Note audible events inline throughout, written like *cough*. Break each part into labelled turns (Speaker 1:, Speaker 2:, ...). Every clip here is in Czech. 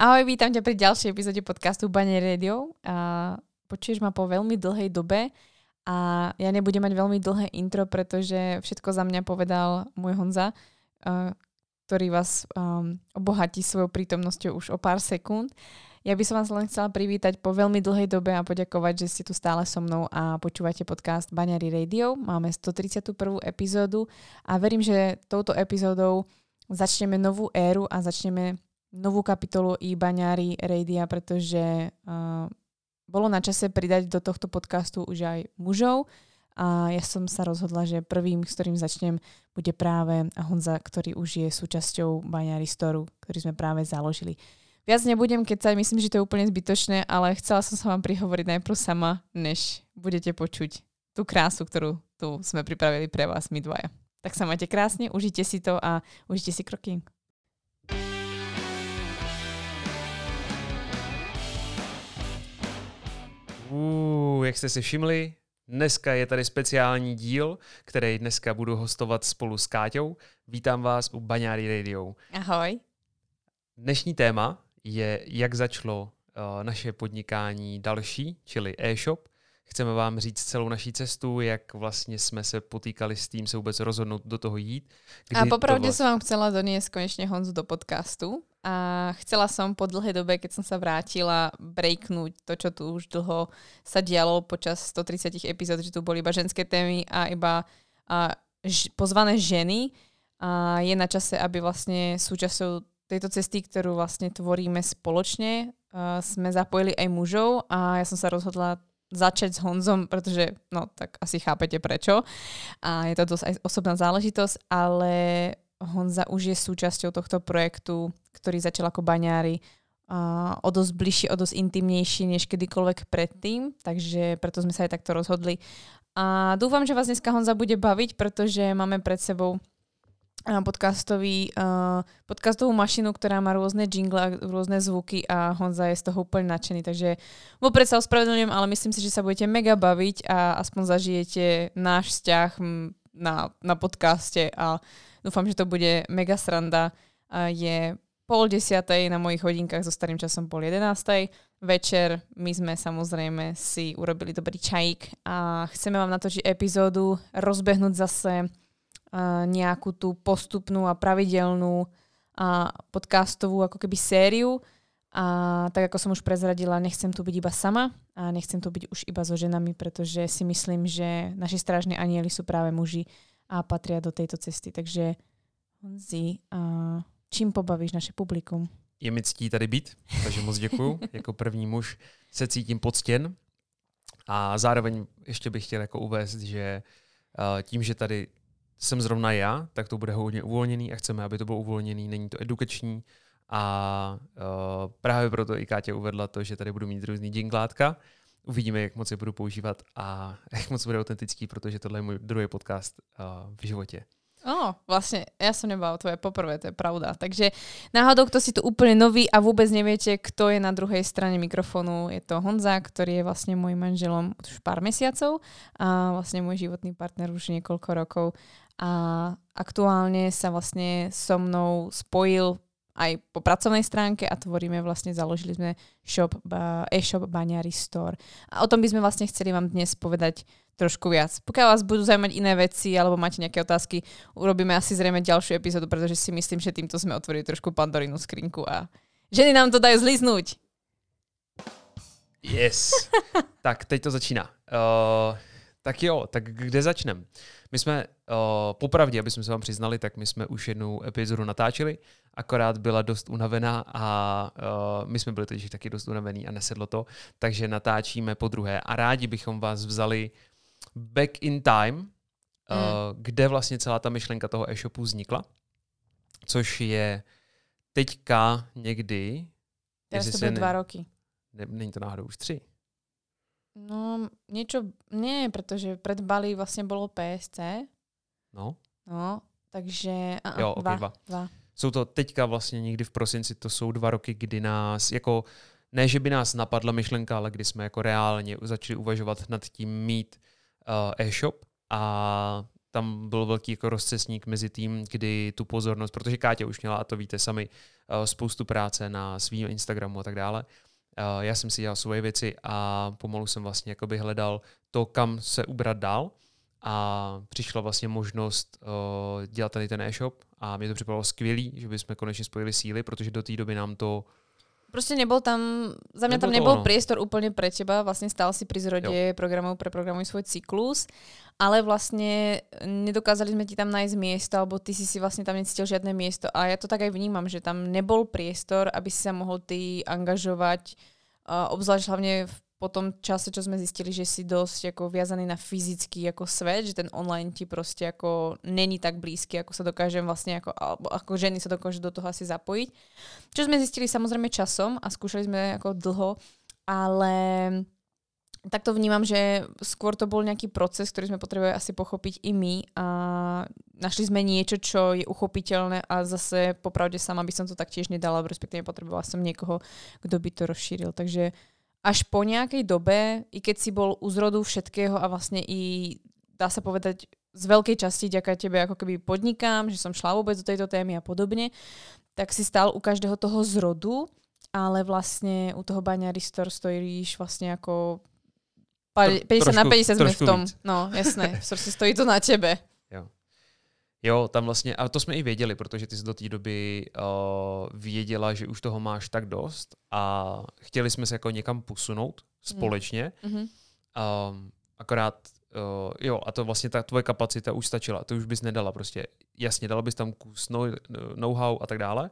Speaker 1: Ahoj, vítam ťa pri ďalšej epizóde podcastu Bane Radio. A počuješ ma po veľmi dlhej dobe a ja nebudem mať veľmi dlhé intro, pretože všetko za mňa povedal môj Honza, ktorý vás um, obohatí svojou prítomnosťou už o pár sekúnd. Ja by som vás len chcela privítať po veľmi dlhej dobe a poďakovať, že ste tu stále so mnou a počúvate podcast Baňary Radio. Máme 131. epizódu a verím, že touto epizódou začneme novú éru a začneme novú kapitolu i Baňári Radia, pretože uh, bolo na čase pridať do tohto podcastu už aj mužov a ja som sa rozhodla, že prvým, s ktorým začnem, bude práve Honza, ktorý už je súčasťou Baňári Storu, ktorý sme práve založili. Viac nebudem sa myslím, že to je úplne zbytočné, ale chcela som sa vám prihovoriť najprv sama, než budete počuť tú krásu, ktorú tu sme pripravili pre vás, my dvaja. Tak sa majte krásne, užite si to a užite si kroky.
Speaker 2: Uh, jak jste si všimli, dneska je tady speciální díl, který dneska budu hostovat spolu s Káťou. Vítám vás u Baňári Radio.
Speaker 1: Ahoj.
Speaker 2: Dnešní téma je, jak začalo uh, naše podnikání další, čili e-shop. Chceme vám říct celou naší cestu, jak vlastně jsme se potýkali s tím se vůbec rozhodnout do toho jít.
Speaker 1: A popravdě vlast... jsem vám chcela doniesť konečně Honzu do podcastu a chcela som po dlhej dobe, keď som sa vrátila, breaknúť to, čo tu už dlho sa dialo počas 130 epizód, že tu boli iba ženské témy a iba a, ž, pozvané ženy. A je na čase, aby vlastne súčasťou tejto cesty, ktorú vlastne tvoríme spoločne, uh, sme zapojili aj mužov a ja som sa rozhodla začať s Honzom, pretože, no tak asi chápete prečo. A je to dosť aj osobná záležitosť, ale Honza už je súčasťou tohto projektu, ktorý začal ako baňári uh, o dosť bližšie, o dosť intimnejší než kedykoľvek predtým, takže preto sme sa aj takto rozhodli. A dúfam, že vás dneska Honza bude baviť, pretože máme pred sebou podcastový, uh, podcastovú mašinu, ktorá má rôzne jingle, rôzne zvuky a Honza je z toho úplne nadšený, takže vopred sa ospravedlňujem, ale myslím si, že sa budete mega baviť a aspoň zažijete náš vzťah na, na podcaste a dúfam, že to bude mega sranda. Uh, je pol desiatej na mojich hodinkách so starým časom pol jedenástej. Večer my sme samozrejme si urobili dobrý čajík a chceme vám natočiť epizódu, rozbehnúť zase nejakú tú postupnú a pravidelnú a podcastovú ako keby sériu. A tak ako som už prezradila, nechcem tu byť iba sama a nechcem tu byť už iba so ženami, pretože si myslím, že naši strážni anieli sú práve muži a patria do tejto cesty. Takže Honzi, a čím pobavíš naše publikum?
Speaker 2: Je mi ctí tady být, takže moc děkuju. *laughs* jako první muž se cítím poctěn. A zároveň ještě bych chtěl jako uvést, že tím, že tady jsem zrovna já, tak to bude hodně uvolněný a chceme, aby to bylo uvolněný, není to edukační a uh, právě proto i Kátě uvedla to, že tady budu mít různý dinglátka. Uvidíme, jak moc je budu používat a *laughs* jak moc bude autentický, protože tohle je můj druhý podcast uh, v životě.
Speaker 1: O, vlastne, ja som nebola tvoje poprvé, to je pravda. Takže náhodou, kto si tu úplne nový a vôbec neviete, kto je na druhej strane mikrofónu, je to Honza, ktorý je vlastne môjim manželom už pár mesiacov a vlastne môj životný partner už niekoľko rokov a aktuálne sa vlastne so mnou spojil aj po pracovnej stránke a tvoríme vlastne, založili sme shop, e-shop Baňari Store. A o tom by sme vlastne chceli vám dnes povedať trošku viac. Pokiaľ vás budú zaujímať iné veci alebo máte nejaké otázky, urobíme asi zrejme ďalšiu epizódu, pretože si myslím, že týmto sme otvorili trošku pandorínu skrinku a ženy nám to dajú zliznúť.
Speaker 2: Yes. *laughs* tak, teď to začíná. Uh, tak jo, tak kde začneme? My jsme, uh, popravdě, aby jsme se vám přiznali, tak my jsme už jednu epizodu natáčeli, akorát byla dost unavená a uh, my jsme byli teď taky dost unavený a nesedlo to, takže natáčíme po druhé a rádi bychom vás vzali back in time, uh, kde vlastně celá ta myšlenka toho e-shopu vznikla, což je teďka někdy...
Speaker 1: Teraz to byly dva roky.
Speaker 2: Ne, není to náhodou už tři?
Speaker 1: No, niečo, nie, pretože pred Bali vlastne bolo PSC.
Speaker 2: No.
Speaker 1: No, takže... A,
Speaker 2: jo, okay, dva, dva. Jsou to teďka vlastně někdy v prosinci, to jsou dva roky, kdy nás jako, ne, že by nás napadla myšlenka, ale kdy jsme jako reálně začali uvažovat nad tím mít uh, e-shop a tam byl velký jako rozcesník mezi tím, kdy tu pozornost, protože Kátě už měla, a to víte sami, uh, spoustu práce na svým Instagramu a tak dále. Uh, já jsem si dělal svoje věci a pomalu jsem vlastně jakoby hledal to, kam se ubrat dál. A přišla vlastně možnost uh, dělat tady ten e-shop a mě to připadalo skvělý, že bychom konečně spojili síly, protože do té doby nám to
Speaker 1: Prostě nebol tam, za mňa tam nebol priestor úplne pre teba, vlastne stál si pri zrode jo. programov Preprogramuj svoj cyklus, ale vlastne nedokázali sme ti tam nájsť miesto, alebo ty si si vlastne tam necítil žiadne miesto a ja to tak aj vnímam, že tam nebol priestor, aby si sa mohol ty angažovať, uh, obzvlášť hlavne v po tom čase, čo sme zistili, že si dosť ako viazaný na fyzický ako svet, že ten online ti proste ako není tak blízky, ako sa dokážem vlastne ako, alebo ako ženy sa dokážu do toho asi zapojiť. Čo sme zistili samozrejme časom a skúšali sme ako dlho, ale tak to vnímam, že skôr to bol nejaký proces, ktorý sme potrebovali asi pochopiť i my a našli sme niečo, čo je uchopiteľné a zase popravde sama by som to tak tiež nedala, respektíve potrebovala som niekoho, kto by to rozšíril. Takže až po nejakej dobe, i keď si bol u zrodu všetkého a vlastne i dá sa povedať z veľkej časti ďaká tebe ako keby podnikám, že som šla vôbec do tejto témy a podobne, tak si stal u každého toho zrodu, ale vlastne u toho Baňary Store stojíš vlastne ako 50 trošku, na 50 sme v tom. Víc. No, jasné, prostě stojí to na tebe.
Speaker 2: Jo, tam vlastně, a to jsme i věděli, protože ty jsi do té doby uh, věděla, že už toho máš tak dost a chtěli jsme se jako někam posunout společně. Mm. Um, akorát, uh, jo, a to vlastně ta tvoje kapacita už stačila, to už bys nedala prostě. Jasně, dala bys tam kus know-how a tak dále,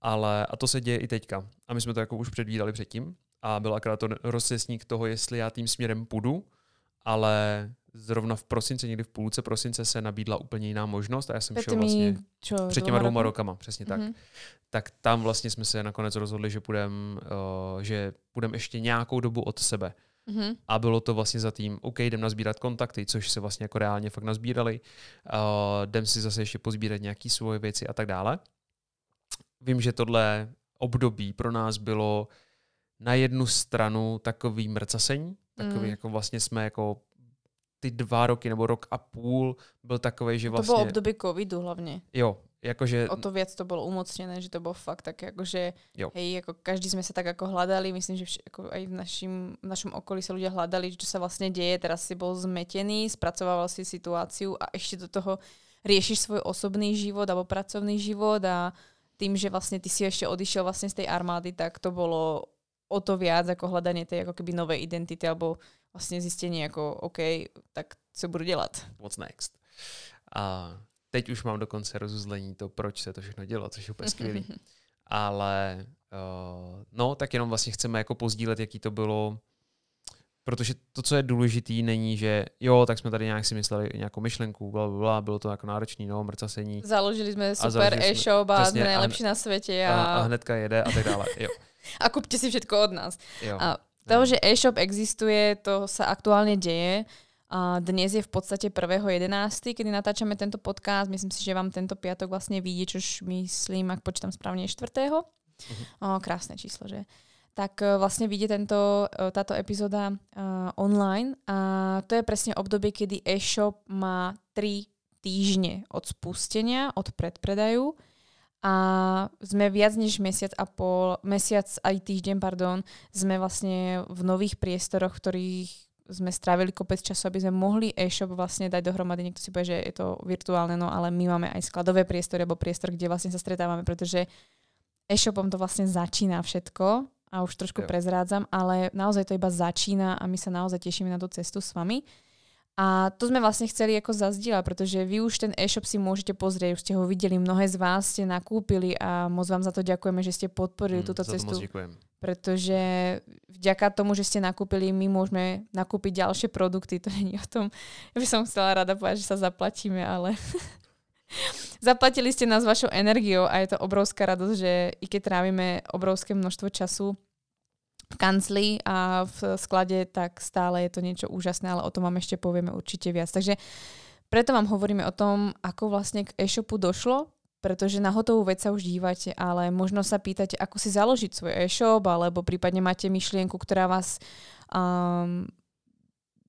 Speaker 2: ale a to se děje i teďka. A my jsme to jako už předvídali předtím a byl akorát to rozcesník toho, jestli já tím směrem půjdu, ale zrovna v prosinci, někdy v půlce prosince se nabídla úplně jiná možnost a já jsem šel vlastně čo, před těma dvouma rokama, přesně mm-hmm. tak. Mhm. Tak tam vlastně jsme se nakonec rozhodli, že půjdeme uh, že půjdem ještě nějakou dobu od sebe. Mm-hmm. A bylo to vlastně za tím, OK, jdem nazbírat kontakty, což se vlastně jako reálně fakt nazbírali. Uh, jdem si zase ještě pozbírat nějaké svoje věci a tak dále. Vím, že tohle období pro nás bylo na jednu stranu takový mrcasení, takový mm. jako vlastně jsme jako ty dva roky nebo rok a půl byl takový, že vlastně...
Speaker 1: To bylo období covidu hlavně.
Speaker 2: Jo, jakože...
Speaker 1: O to věc to bylo umocněné, že to bylo fakt tak, jakože jo. hej, jako každý jsme se tak jako hledali, myslím, že vš- jako aj v, našim, v našem okolí se lidé hledali, čo se vlastně děje, teraz si byl zmetený, spracovával si situáciu a ještě do toho riešiš svůj osobný život alebo pracovný život a tým, že vlastně ty si ještě odišiel vlastně z tej armády, tak to bylo o to viac ako hľadanie tej ako keby novej identity alebo vlastně zjistění jako OK, tak co budu dělat.
Speaker 2: What's next? A teď už mám dokonce rozuzlení to, proč se to všechno dělo, což je úplně skvělý. *laughs* Ale uh, no, tak jenom vlastně chceme jako pozdílet, jaký to bylo, protože to, co je důležitý, není, že jo, tak jsme tady nějak si mysleli nějakou myšlenku, bla, bla, bla bylo to jako náročný, no, mrcasení.
Speaker 1: Založili jsme super e-shop a, nejlepší a, na světě.
Speaker 2: A... A, a hnedka jede a tak dále, jo. *laughs*
Speaker 1: a kupte si všetko od nás. Jo. A to, že e-shop existuje, to sa aktuálne deje. A dnes je v podstate 1.11., kedy natáčame tento podcast. Myslím si, že vám tento piatok vlastne vyjde, čož myslím, ak počítam správne, 4. Uh-huh. O, krásne číslo, že? tak e, vlastne vyjde tento, e, táto epizóda uh, online a to je presne obdobie, kedy e-shop má 3 týždne od spustenia, od predpredaju a sme viac než mesiac a pol, mesiac aj týždeň, pardon, sme vlastne v nových priestoroch, v ktorých sme strávili kopec času, aby sme mohli e-shop vlastne dať dohromady. Niekto si povie, že je to virtuálne, no ale my máme aj skladové priestory, alebo priestor, kde vlastne sa stretávame, pretože e-shopom to vlastne začína všetko a už trošku jo. prezrádzam, ale naozaj to iba začína a my sa naozaj tešíme na tú cestu s vami. A to sme vlastne chceli ako zazdieľať, pretože vy už ten e-shop si môžete pozrieť, už ste ho videli, mnohé z vás ste nakúpili a moc vám za to ďakujeme, že ste podporili mm, túto cestu. Pretože vďaka tomu, že ste nakúpili, my môžeme nakúpiť ďalšie produkty. To nie o tom, ja by som chcela rada povedať, že sa zaplatíme, ale *laughs* zaplatili ste nás vašou energiou a je to obrovská radosť, že i keď trávime obrovské množstvo času kancli a v sklade, tak stále je to niečo úžasné, ale o tom vám ešte povieme určite viac. Takže preto vám hovoríme o tom, ako vlastne k e-shopu došlo, pretože na hotovú vec sa už dívate, ale možno sa pýtate, ako si založiť svoj e-shop, alebo prípadne máte myšlienku, ktorá vás um,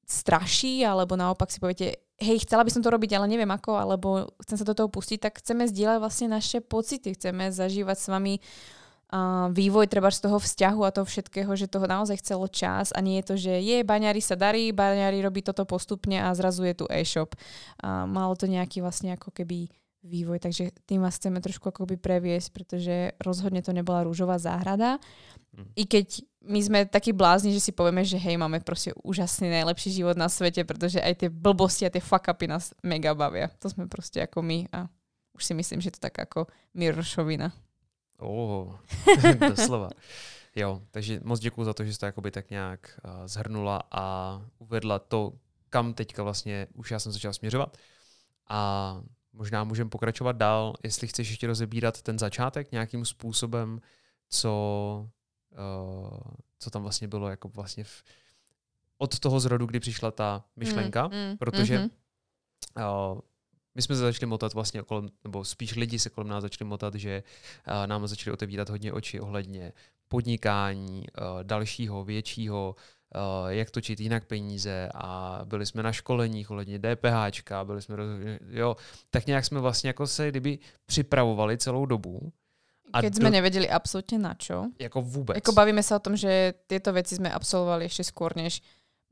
Speaker 1: straší, alebo naopak si poviete, hej, chcela by som to robiť, ale neviem ako, alebo chcem sa do toho pustiť, tak chceme zdieľať vlastne naše pocity, chceme zažívať s vami uh, vývoj treba z toho vzťahu a toho všetkého, že toho naozaj chcelo čas a nie je to, že je, baňári sa darí, baňári robí toto postupne a zrazu je tu e-shop. Uh, malo to nejaký vlastne ako keby vývoj, takže tým vás chceme trošku akoby previesť, pretože rozhodne to nebola rúžová záhrada. Mm. I keď my sme takí blázni, že si povieme, že hej, máme proste úžasný, najlepší život na svete, pretože aj tie blbosti a tie fuck upy nás mega bavia. To sme proste ako my a už si myslím, že to tak ako Miršovina.
Speaker 2: Oh, *laughs* doslova. Jo, takže moc děkuji za to, že jste jakoby tak nějak uh, zhrnula a uvedla to, kam teďka vlastně už já jsem začal směřovat. A možná můžeme pokračovat dál, jestli chceš ještě rozebírat ten začátek nějakým způsobem, co, uh, co tam vlastně bylo jako vlastně v, od toho zrodu, kdy přišla ta myšlenka, mm, mm, protože mm-hmm. uh, my jsme se začali motat vlastně kolem, nebo spíš lidi se kolem nás začali motat, že uh, nám začali otevírat hodně oči ohledně podnikání, uh, dalšího, většího, uh, jak točit jinak peníze a byli jsme na školeních ohledně DPH, byli jsme, jo, tak nějak jsme vlastně jako se kdyby připravovali celou dobu.
Speaker 1: A Keď do... jsme nevěděli absolutně na čo.
Speaker 2: Jako vůbec.
Speaker 1: Jako bavíme se o tom, že tyto věci jsme absolvovali ještě skôr, než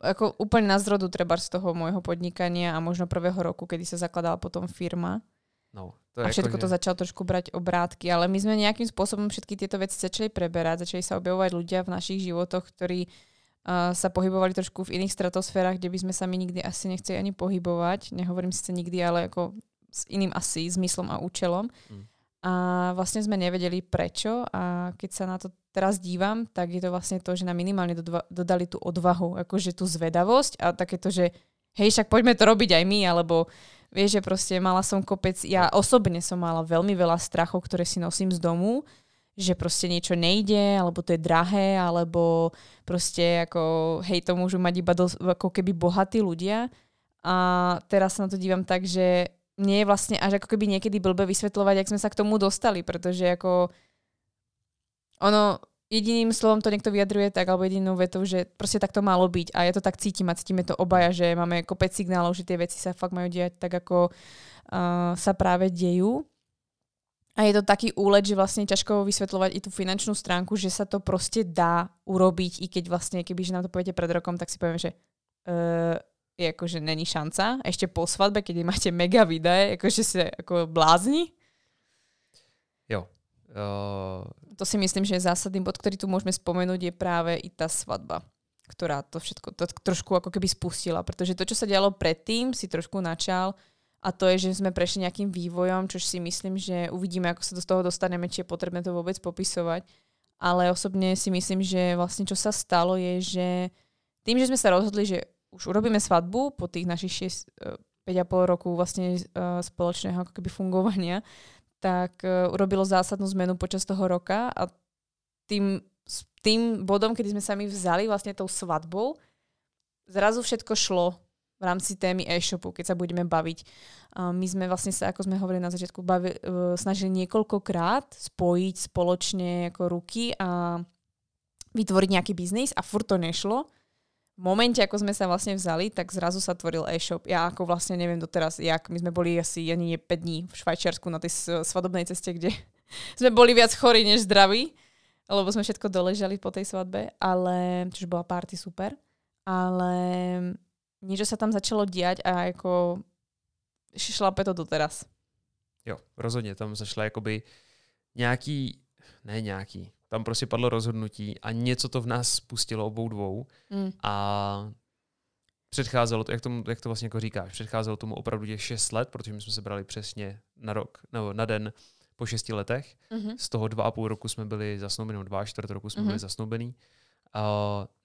Speaker 1: ako úplne na zrodu treba z toho môjho podnikania a možno prvého roku, kedy sa zakladala potom firma.
Speaker 2: No,
Speaker 1: to je a všetko ako, to začalo trošku brať obrátky, ale my sme nejakým spôsobom všetky tieto veci začali preberať, začali sa objavovať ľudia v našich životoch, ktorí uh, sa pohybovali trošku v iných stratosférach, kde by sme sa my nikdy asi nechceli ani pohybovať. Nehovorím síce nikdy, ale ako s iným asi zmyslom a účelom. Mm. A vlastne sme nevedeli prečo a keď sa na to teraz dívam, tak je to vlastne to, že nám minimálne dodali tú odvahu, akože tú zvedavosť a takéto, že hej, však poďme to robiť aj my, alebo vieš, že proste mala som kopec, ja osobne som mala veľmi veľa strachov, ktoré si nosím z domu, že proste niečo nejde, alebo to je drahé, alebo proste ako, hej, to môžu mať iba do, ako keby bohatí ľudia. A teraz sa na to dívam tak, že nie je vlastne až ako keby niekedy blbe vysvetľovať, jak sme sa k tomu dostali, pretože ako ono jediným slovom to niekto vyjadruje tak, alebo jedinou vetou, že proste tak to malo byť a ja to tak cítim a cítime to obaja, že máme kopec signálov, že tie veci sa fakt majú diať tak, ako uh, sa práve dejú. A je to taký úlet, že vlastne ťažko vysvetľovať i tú finančnú stránku, že sa to proste dá urobiť, i keď vlastne, keby že nám to poviete pred rokom, tak si poviem, že uh, je akože není šanca. Ešte po svadbe, keď máte mega videje, akože sa ako blázni.
Speaker 2: Uh...
Speaker 1: To si myslím, že je zásadný bod, ktorý tu môžeme spomenúť, je práve i tá svadba, ktorá to všetko to trošku ako keby spustila. Pretože to, čo sa dialo predtým, si trošku načal a to je, že sme prešli nejakým vývojom, čo si myslím, že uvidíme, ako sa do toho dostaneme, či je potrebné to vôbec popisovať. Ale osobne si myslím, že vlastne čo sa stalo je, že tým, že sme sa rozhodli, že už urobíme svadbu po tých našich 6, 5,5 roku vlastne uh, spoločného ako keby fungovania, tak uh, urobilo zásadnú zmenu počas toho roka a tým, tým bodom, kedy sme sa my vzali vlastne tou svadbou, zrazu všetko šlo v rámci témy e-shopu, keď sa budeme baviť. Uh, my sme vlastne sa, ako sme hovorili na začiatku, bavi, uh, snažili niekoľkokrát spojiť spoločne ako ruky a vytvoriť nejaký biznis a furt to nešlo v momente, ako sme sa vlastne vzali, tak zrazu sa tvoril e-shop. Ja ako vlastne neviem doteraz, jak my sme boli asi ani nie 5 dní v Švajčiarsku na tej svadobnej ceste, kde *laughs* sme boli viac chorí než zdraví, lebo sme všetko doležali po tej svadbe, ale, čiže bola party super, ale niečo sa tam začalo diať a ako šlape to doteraz.
Speaker 2: Jo, rozhodně, tam zašla jakoby nějaký, ne nějaký, tam prostě padlo rozhodnutí a něco to v nás spustilo obou dvou mm. a předcházelo to, jak, tomu, jak to vlastně jako říkáš, předcházelo tomu opravdu těch šest let, protože my jsme se brali přesně na rok, nebo na den po šesti letech. Mm-hmm. Z toho dva a půl roku jsme byli zasnoubení, dva a čtvrt roku jsme mm-hmm. byli zasnoubení. A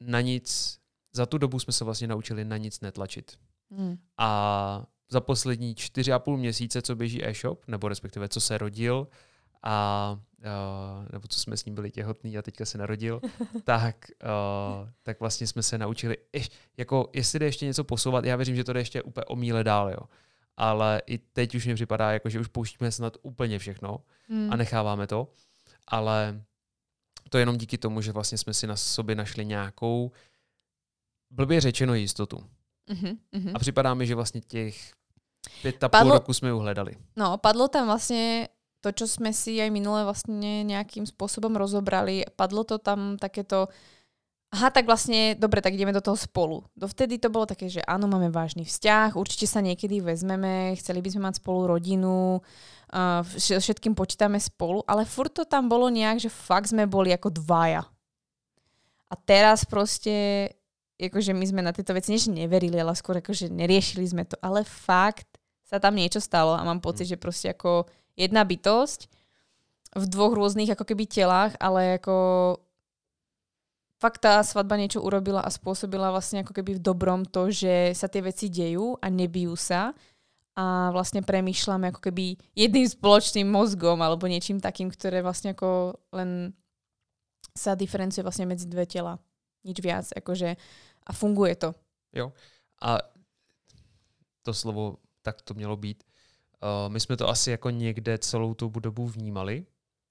Speaker 2: na nic, za tu dobu jsme se vlastně naučili na nic netlačit. Mm. A za poslední čtyři a půl měsíce, co běží e-shop, nebo respektive co se rodil, a uh, nebo co jsme s ním byli těhotný a teďka se narodil, *laughs* tak, uh, tak vlastně jsme se naučili, ješ, jako jestli jde ještě něco posouvat, já věřím, že to jde ještě úplně o míle dál, jo. Ale i teď už mi připadá, jako, že už pouštíme snad úplně všechno hmm. a necháváme to. Ale to je jenom díky tomu, že vlastně jsme si na sobě našli nějakou, blbě řečeno, jistotu. Uh-huh. A připadá mi, že vlastně těch pět a půl roku jsme ju hledali.
Speaker 1: No, padlo tam vlastně to, čo sme si aj minule vlastne nejakým spôsobom rozobrali, padlo to tam takéto Aha, tak vlastne, dobre, tak ideme do toho spolu. Dovtedy to bolo také, že áno, máme vážny vzťah, určite sa niekedy vezmeme, chceli by sme mať spolu rodinu, uh, všetkým počítame spolu, ale furt to tam bolo nejak, že fakt sme boli ako dvaja. A teraz proste, akože my sme na tieto veci než neverili, ale skôr akože neriešili sme to, ale fakt sa tam niečo stalo a mám pocit, mm. že proste ako jedna bytosť v dvoch rôznych ako keby telách, ale ako fakt tá svadba niečo urobila a spôsobila vlastne ako keby v dobrom to, že sa tie veci dejú a nebijú sa a vlastne premýšľame ako keby jedným spoločným mozgom alebo niečím takým, ktoré vlastne ako len sa diferencuje vlastne medzi dve tela. Nič viac. Akože, a funguje to.
Speaker 2: Jo. A to slovo tak to mělo být. Uh, my jsme to asi jako někde celou tu dobu vnímali,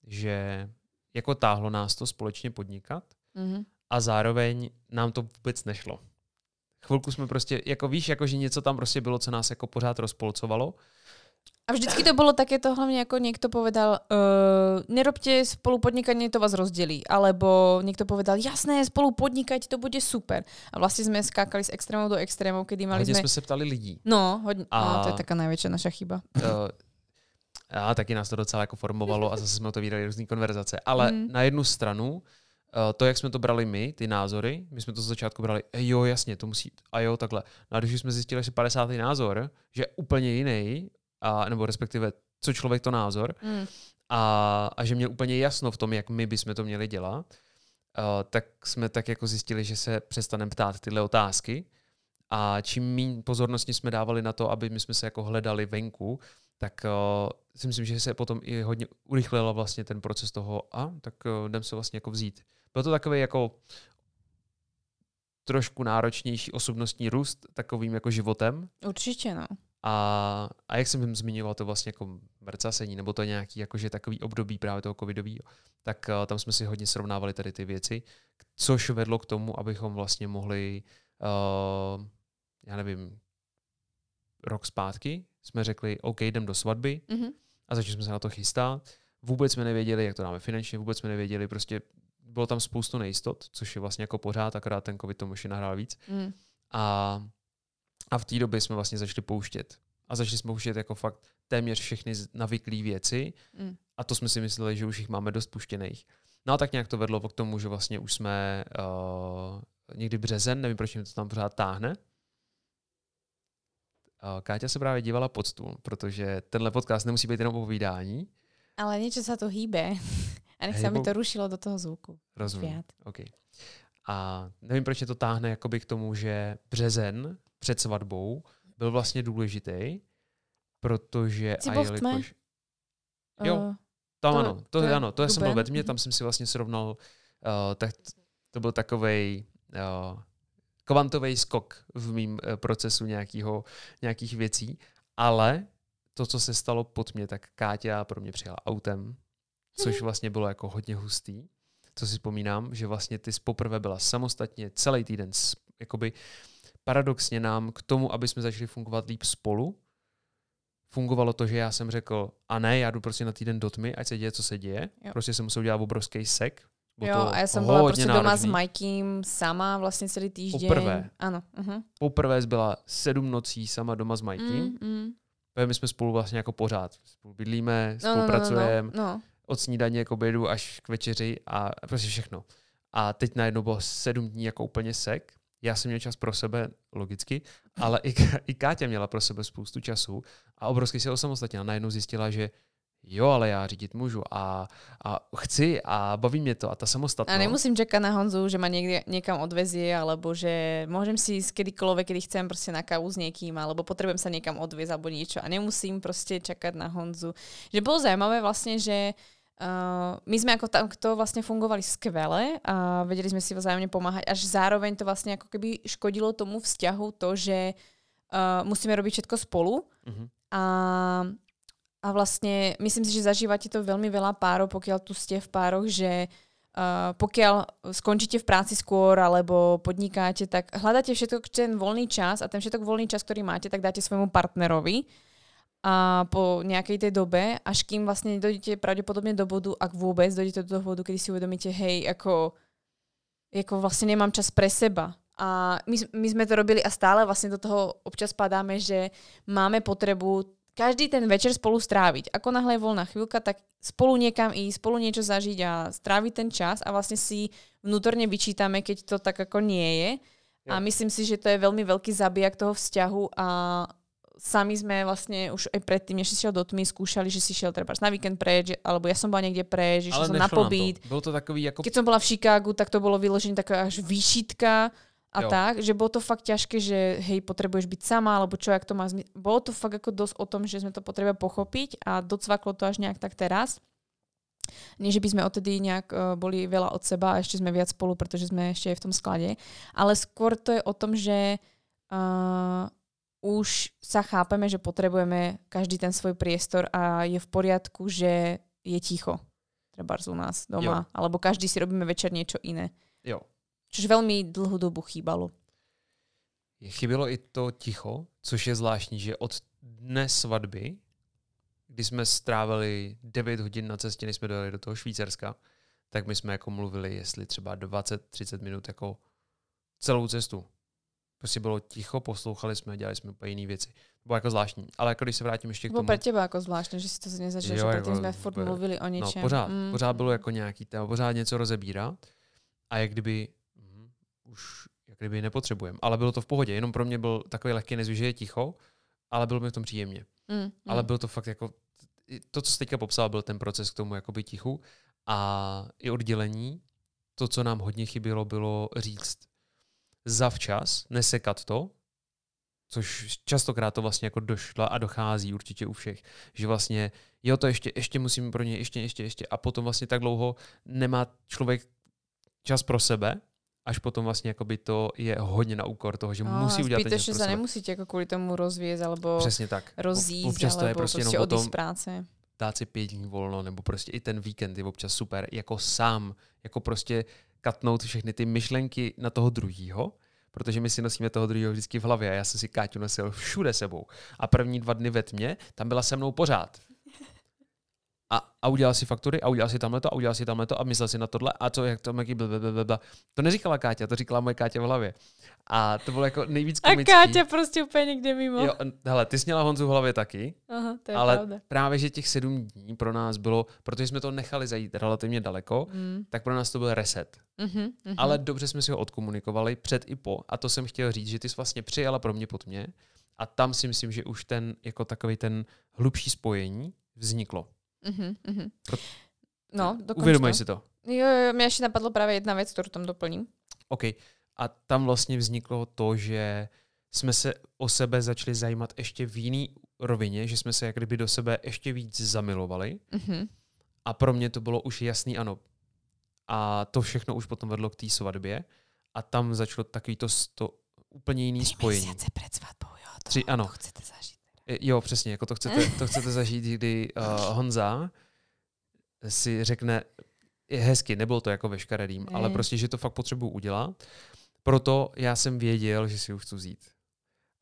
Speaker 2: že jako táhlo nás to společně podnikat, mm-hmm a zároveň nám to vůbec nešlo. Chvilku jsme prostě, jako víš, jako že něco tam prostě bylo, co nás jako pořád rozpolcovalo.
Speaker 1: A vždycky to bylo také to hlavně jako někdo povedal, uh, nerobte spolu podnikanie, to vás rozdělí. Alebo někdo povedal, jasné, spolu podnikať, to bude super. A vlastně jsme skákali z extrémů do extrémů, kdy mali
Speaker 2: hodně
Speaker 1: jsme...
Speaker 2: jsme se ptali lidí.
Speaker 1: No, hodně, a... no, to je taká největší naša chyba. Uh,
Speaker 2: a taky nás to docela jako formovalo a zase jsme otevírali různé konverzace. Ale mm. na jednu stranu Eh, to, jak jsme to brali my, ty názory, my jsme to z začátku brali, jo, jasně, to musí, a jo, takhle. No a když jsme zjistili asi 50. názor, že je úplně jiný, a, nebo respektive, co člověk to názor, mm. a, a že měl úplně jasno v tom, jak my bychom to měli dělat, uh, tak jsme tak jako zjistili, že se přestaneme ptát tyhle otázky a čím méně pozornosti jsme dávali na to, aby my jsme se jako hledali venku, tak uh, si myslím, že se potom i hodně urychlila vlastně ten proces toho, a tak uh, jdem se vlastně jako vzít. Byl to takový jako trošku náročnější osobnostní růst takovým jako životem.
Speaker 1: Určitě, no.
Speaker 2: A, a jak jsem zmiňoval, to vlastně jako mrcasení, nebo to nějaký jakože takový období právě toho covidový, tak uh, tam jsme si hodně srovnávali tady ty věci, což vedlo k tomu, abychom vlastně mohli, uh, já nevím, rok zpátky jsme řekli, OK, jdem do svatby mm-hmm. a začali jsme se na to chystat. Vůbec jsme nevěděli, jak to dáme finančně, vůbec jsme nevěděli, prostě bylo tam spoustu nejistot, což je vlastně jako pořád, akorát ten covid tomu ještě nahrál víc. Mm. A, a v té době jsme vlastně začali pouštět. A začali jsme pouštět jako fakt téměř všechny navyklé věci mm. a to jsme si mysleli, že už jich máme dost puštěných. No a tak nějak to vedlo k tomu, že vlastně už jsme uh, někdy březen, nevím, proč mi to tam pořád táhne. Uh, Káťa se právě dívala pod stůl, protože tenhle podcast nemusí být jenom povídání.
Speaker 1: Ale něco se to hýbe. *laughs* A nech se mi to rušilo do toho zvuku.
Speaker 2: Rozumím. Okay. A nevím, proč je to táhne jakoby k tomu, že březen před svatbou byl vlastně důležitý, protože...
Speaker 1: V tme?
Speaker 2: Jo, uh, tam to, ano, to, to ano, to jsem byl ve tmě, tam jsem si vlastně srovnal, uh, tak to byl takovej uh, kvantový skok v mým uh, procesu nějakýho, nějakých věcí, ale to, co se stalo pod mě, tak Káťa pro mě přijela autem, což mhm. vlastně bylo jako hodně hustý. Co si vzpomínám, že vlastně ty poprvé byla samostatně celý týden, jakoby paradoxně nám k tomu, aby jsme začali fungovat líp spolu, fungovalo to, že já jsem řekl, a ne, já jdu prostě na týden do tmy, ať se děje, co se děje. Jo. Prostě jsem musel dělat obrovský sek.
Speaker 1: Jo, a já jsem byla prostě náročný. doma s Majkým sama vlastně celý týždeň.
Speaker 2: Poprvé.
Speaker 1: Ano. Uh-huh.
Speaker 2: Poprvé byla sedm nocí sama doma s Majkým. Mm, mm. My jsme spolu vlastně jako pořád. Spolu bydlíme, spolupracujeme. No, no, no, no od snídaně k obědu až k večeři a prostě všechno. A teď najednou bylo sedm dní jako úplně sek. Já jsem měl čas pro sebe, logicky, ale i, *laughs* i Káťa měla pro sebe spoustu času a obrovsky se osamostatnila. Najednou zjistila, že jo, ale já řídit můžu a, a chci a baví mě to a ta samostatnost.
Speaker 1: A nemusím čekat na Honzu, že ma někde, někam odvezie, alebo že můžem si ísť kedykoľvek, kedy chcem prostě na kávu s někým, alebo potrebujem sa někam odviezť alebo niečo a nemusím prostě čekat na Honzu. Že bylo zajímavé vlastně, že Uh, my sme ako takto vlastne fungovali skvele a vedeli sme si vzájomne pomáhať, až zároveň to vlastne ako keby škodilo tomu vzťahu to, že uh, musíme robiť všetko spolu uh-huh. a, a vlastne myslím si, že zažívate to veľmi veľa párov, pokiaľ tu ste v pároch, že Uh, pokiaľ skončíte v práci skôr alebo podnikáte, tak hľadáte všetok ten voľný čas a ten všetok voľný čas, ktorý máte, tak dáte svojmu partnerovi a po nejakej tej dobe, až kým vlastne dojdete pravdepodobne do bodu, ak vôbec dojdete do toho bodu, kedy si uvedomíte, hej, ako, ako vlastne nemám čas pre seba. A my, my sme to robili a stále vlastne do toho občas padáme, že máme potrebu každý ten večer spolu stráviť. Ako náhle je voľná chvíľka, tak spolu niekam ísť, spolu niečo zažiť a stráviť ten čas a vlastne si vnútorne vyčítame, keď to tak ako nie je. A myslím si, že to je veľmi veľký zabijak toho vzťahu a sami sme vlastne už aj predtým, než si šiel do tmy, skúšali, že si šiel treba na víkend preč, alebo ja som bola niekde preč, že som na pobyt.
Speaker 2: Bylo to takový ako...
Speaker 1: Keď som bola v Chicagu, tak to bolo vyložené taká až výšitka a jo. tak, že bolo to fakt ťažké, že hej, potrebuješ byť sama, alebo čo, jak to má zmysel. Bolo to fakt ako dosť o tom, že sme to potrebovali pochopiť a docvaklo to až nejak tak teraz. Nie, že by sme odtedy nejak uh, boli veľa od seba a ešte sme viac spolu, pretože sme ešte aj v tom sklade. Ale skôr to je o tom, že uh, už sa chápeme, že potrebujeme každý ten svoj priestor a je v poriadku, že je ticho. Treba u nás doma. Jo. Alebo každý si robíme večer niečo iné.
Speaker 2: Jo.
Speaker 1: Což velmi dlouhou dobu chýbalo.
Speaker 2: Chybělo i to ticho, což je zvláštní, že od dne svatby, kdy jsme strávili 9 hodin na cestě, než jsme dojeli do toho Švýcarska, tak my jsme jako mluvili, jestli třeba 20-30 minut jako celou cestu. Prostě bylo ticho, poslouchali jsme, dělali jsme úplně jiné věci. Bylo jako zvláštní. Ale jako když se vrátím ještě k tomu...
Speaker 1: Bylo pro těba jako zvláštní, že si to nezažil, že předtím jako jsme furt mluvili o něčem.
Speaker 2: No, pořád, mm. pořád bylo jako nějaký téma, pořád něco rozebírat. A jak kdyby už jak kdyby nepotřebujeme. Ale bylo to v pohodě, jenom pro mě byl takový lehký nezvyk, že je ticho, ale bylo mi v tom příjemně. Mm, mm. Ale bylo to fakt jako, to, co jsi teďka popsal, byl ten proces k tomu jakoby tichu a i oddělení. To, co nám hodně chybělo, bylo říct zavčas, nesekat to, což častokrát to vlastně jako došlo a dochází určitě u všech, že vlastně jo, to ještě, ještě musím pro ně, ještě, ještě, ještě a potom vlastně tak dlouho nemá člověk čas pro sebe, až potom vlastně jakoby to je hodně na úkor toho, že no, musí udělat
Speaker 1: něco že se nemusíte jako kvůli tomu rozvíjet, alebo
Speaker 2: Přesně tak.
Speaker 1: rozjíst, občas to je prostě, prostě odjít z práce.
Speaker 2: Dát si pět dní volno, nebo prostě i ten víkend je občas super, jako sám, jako prostě katnout všechny ty myšlenky na toho druhýho, protože my si nosíme toho druhého vždycky v hlavě a já jsem si Káťu nosil všude sebou. A první dva dny ve tmě tam byla se mnou pořád a, a udělal si faktury a udělal si tamhle to a udělal si tamhle to a myslel si na tohle a co, jak to jaký blablabla. To neříkala Káťa, to říkala moje Káťa v hlavě. A to bylo jako nejvíc komický.
Speaker 1: A Káťa prostě úplně někde mimo.
Speaker 2: Jo, hele, ty jsi měla Honzu v hlavě taky,
Speaker 1: Aha, to je
Speaker 2: ale
Speaker 1: pravda.
Speaker 2: právě, že těch sedm dní pro nás bylo, protože jsme to nechali zajít relativně daleko, mm. tak pro nás to byl reset. Mm-hmm, mm-hmm. Ale dobře jsme si ho odkomunikovali před i po a to jsem chtěl říct, že ty jsi vlastně přijela pro mě pod mě a tam si myslím, že už ten, jako takový ten hlubší spojení vzniklo.
Speaker 1: Uh-huh, No,
Speaker 2: Uvědomuji si to.
Speaker 1: Jo, jo, mě ještě napadlo právě jedna věc, kterou tam doplním.
Speaker 2: OK. A tam vlastně vzniklo to, že jsme se o sebe začali zajímat ještě v jiný rovině, že jsme se jak kdyby do sebe ještě víc zamilovali. Uh-huh. A pro mě to bylo už jasný ano. A to všechno už potom vedlo k té svatbě. A tam začalo takový to, to úplně jiný Tři spojení.
Speaker 1: Tři před svatbou, jo. To,
Speaker 2: Tři, ano.
Speaker 1: To chcete zažít.
Speaker 2: Jo, přesně, jako to chcete, to chcete zažít, kdy uh, Honza si řekne, je hezky, nebylo to jako veškerým, mm. ale prostě, že to fakt potřebuji udělat. Proto já jsem věděl, že si ho chci vzít.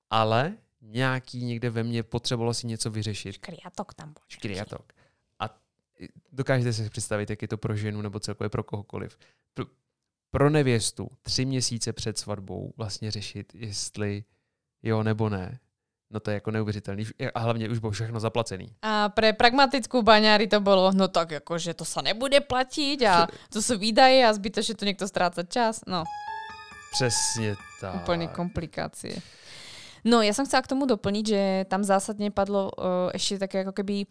Speaker 2: Ale nějaký někde ve mně potřebovalo si něco vyřešit.
Speaker 1: Škriatok tam byl.
Speaker 2: Škriatok. A dokážete si představit, jak je to pro ženu nebo celkově pro kohokoliv. Pro, pro nevěstu tři měsíce před svatbou vlastně řešit, jestli jo nebo ne, No to je jako neuvěřitelný. A hlavně už bylo všechno zaplacený.
Speaker 1: A pre pragmatickou baňári to bylo, no tak jako, že to se nebude platit a *laughs* to jsou výdaje a zbytočně to někdo ztráca čas. No.
Speaker 2: Přesně tak.
Speaker 1: Úplně komplikácie. No, ja som chcela k tomu doplniť, že tam zásadne padlo uh, ešte také ako keby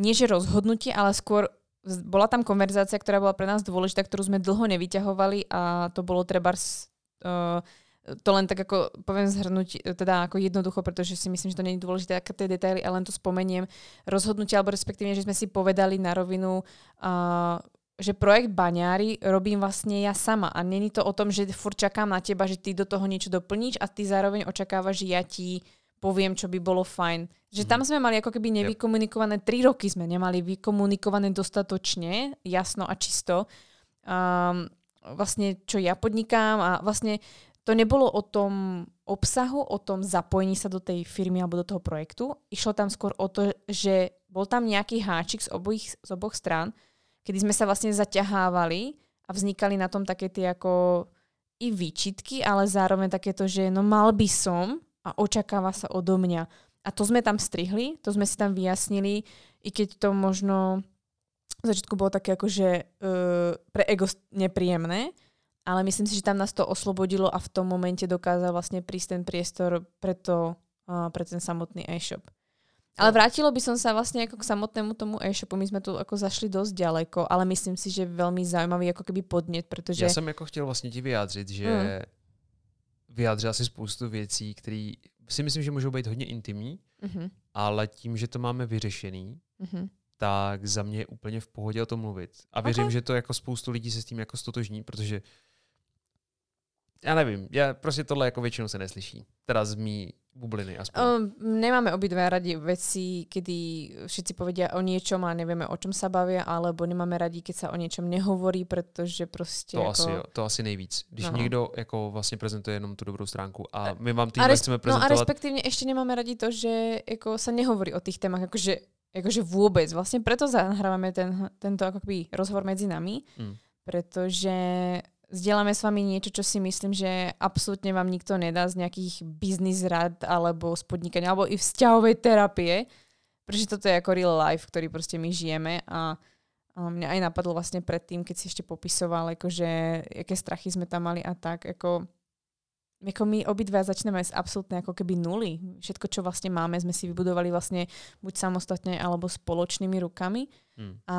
Speaker 1: nie že rozhodnutie, ale skôr bola tam konverzácia, ktorá bola pre nás dôležitá, ktorú sme dlho nevyťahovali a to bolo treba uh, to len tak ako poviem zhrnúť, teda ako jednoducho, pretože si myslím, že to nie je dôležité, aké tie detaily, ale len to spomeniem. Rozhodnutie, alebo respektíve, že sme si povedali na rovinu, uh, že projekt Baňári robím vlastne ja sama a není to o tom, že furt čakám na teba, že ty do toho niečo doplníš a ty zároveň očakávaš, že ja ti poviem, čo by bolo fajn. Že tam sme mali ako keby nevykomunikované, tri roky sme nemali vykomunikované dostatočne, jasno a čisto. Um, vlastne, čo ja podnikám a vlastne to nebolo o tom obsahu, o tom zapojení sa do tej firmy alebo do toho projektu. Išlo tam skôr o to, že bol tam nejaký háčik z, obojich, z oboch strán, kedy sme sa vlastne zaťahávali a vznikali na tom také tie ako i výčitky, ale zároveň takéto, že no mal by som a očakáva sa odo mňa. A to sme tam strihli, to sme si tam vyjasnili, i keď to možno v začiatku bolo také akože uh, pre ego nepríjemné, ale myslím si, že tam nás to oslobodilo a v tom momente dokázal vlastne prísť ten priestor pre, to, uh, pre ten samotný e-shop. Ale vrátilo by som sa vlastne ako k samotnému tomu e-shopu. My sme tu ako zašli dosť ďaleko, ale myslím si, že veľmi zaujímavý ako keby podnet, protože...
Speaker 2: Já jsem jako chtěl vlastně ti vyjádřit, že mm. vyjádřila si spoustu věcí, které si myslím, že můžou být hodně intimní, mm-hmm. ale tím, že to máme vyřešený, mm-hmm. tak za mě je úplně v pohodě o tom mluvit. A věřím, okay. že to jako spoustu lidí se s tím jako stotožní, protože já nevím, já prostě tohle jako většinou se neslyší. Teda z mý bubliny aspoň. Um,
Speaker 1: nemáme obidve radi veci, kedy všetci povedia o niečom a nevieme, o čom sa bavia, alebo nemáme radi, keď sa o niečom nehovorí, protože prostě
Speaker 2: to
Speaker 1: jako...
Speaker 2: asi jo, to asi nejvíc. Když no. někdo jako vlastně prezentuje jenom tu dobrou stránku a my vám res- chceme prezentovat...
Speaker 1: No a respektívne ešte nemáme radi to, že jako sa nehovorí o tých témach, akože, akože vôbec. Vlastne preto zahrávame ten, tento akoby rozhovor medzi nami, mm. pretože Zdieľame s vami niečo, čo si myslím, že absolútne vám nikto nedá z nejakých biznis rad alebo z podnikania, alebo i vzťahovej terapie, pretože toto je ako real life, ktorý proste my žijeme a, a mňa aj napadlo vlastne predtým, keď si ešte popisoval, akože, aké strachy sme tam mali a tak, ako, ako my obidva začneme z absolútne ako keby nuly. Všetko, čo vlastne máme, sme si vybudovali vlastne buď samostatne alebo spoločnými rukami. Hmm. A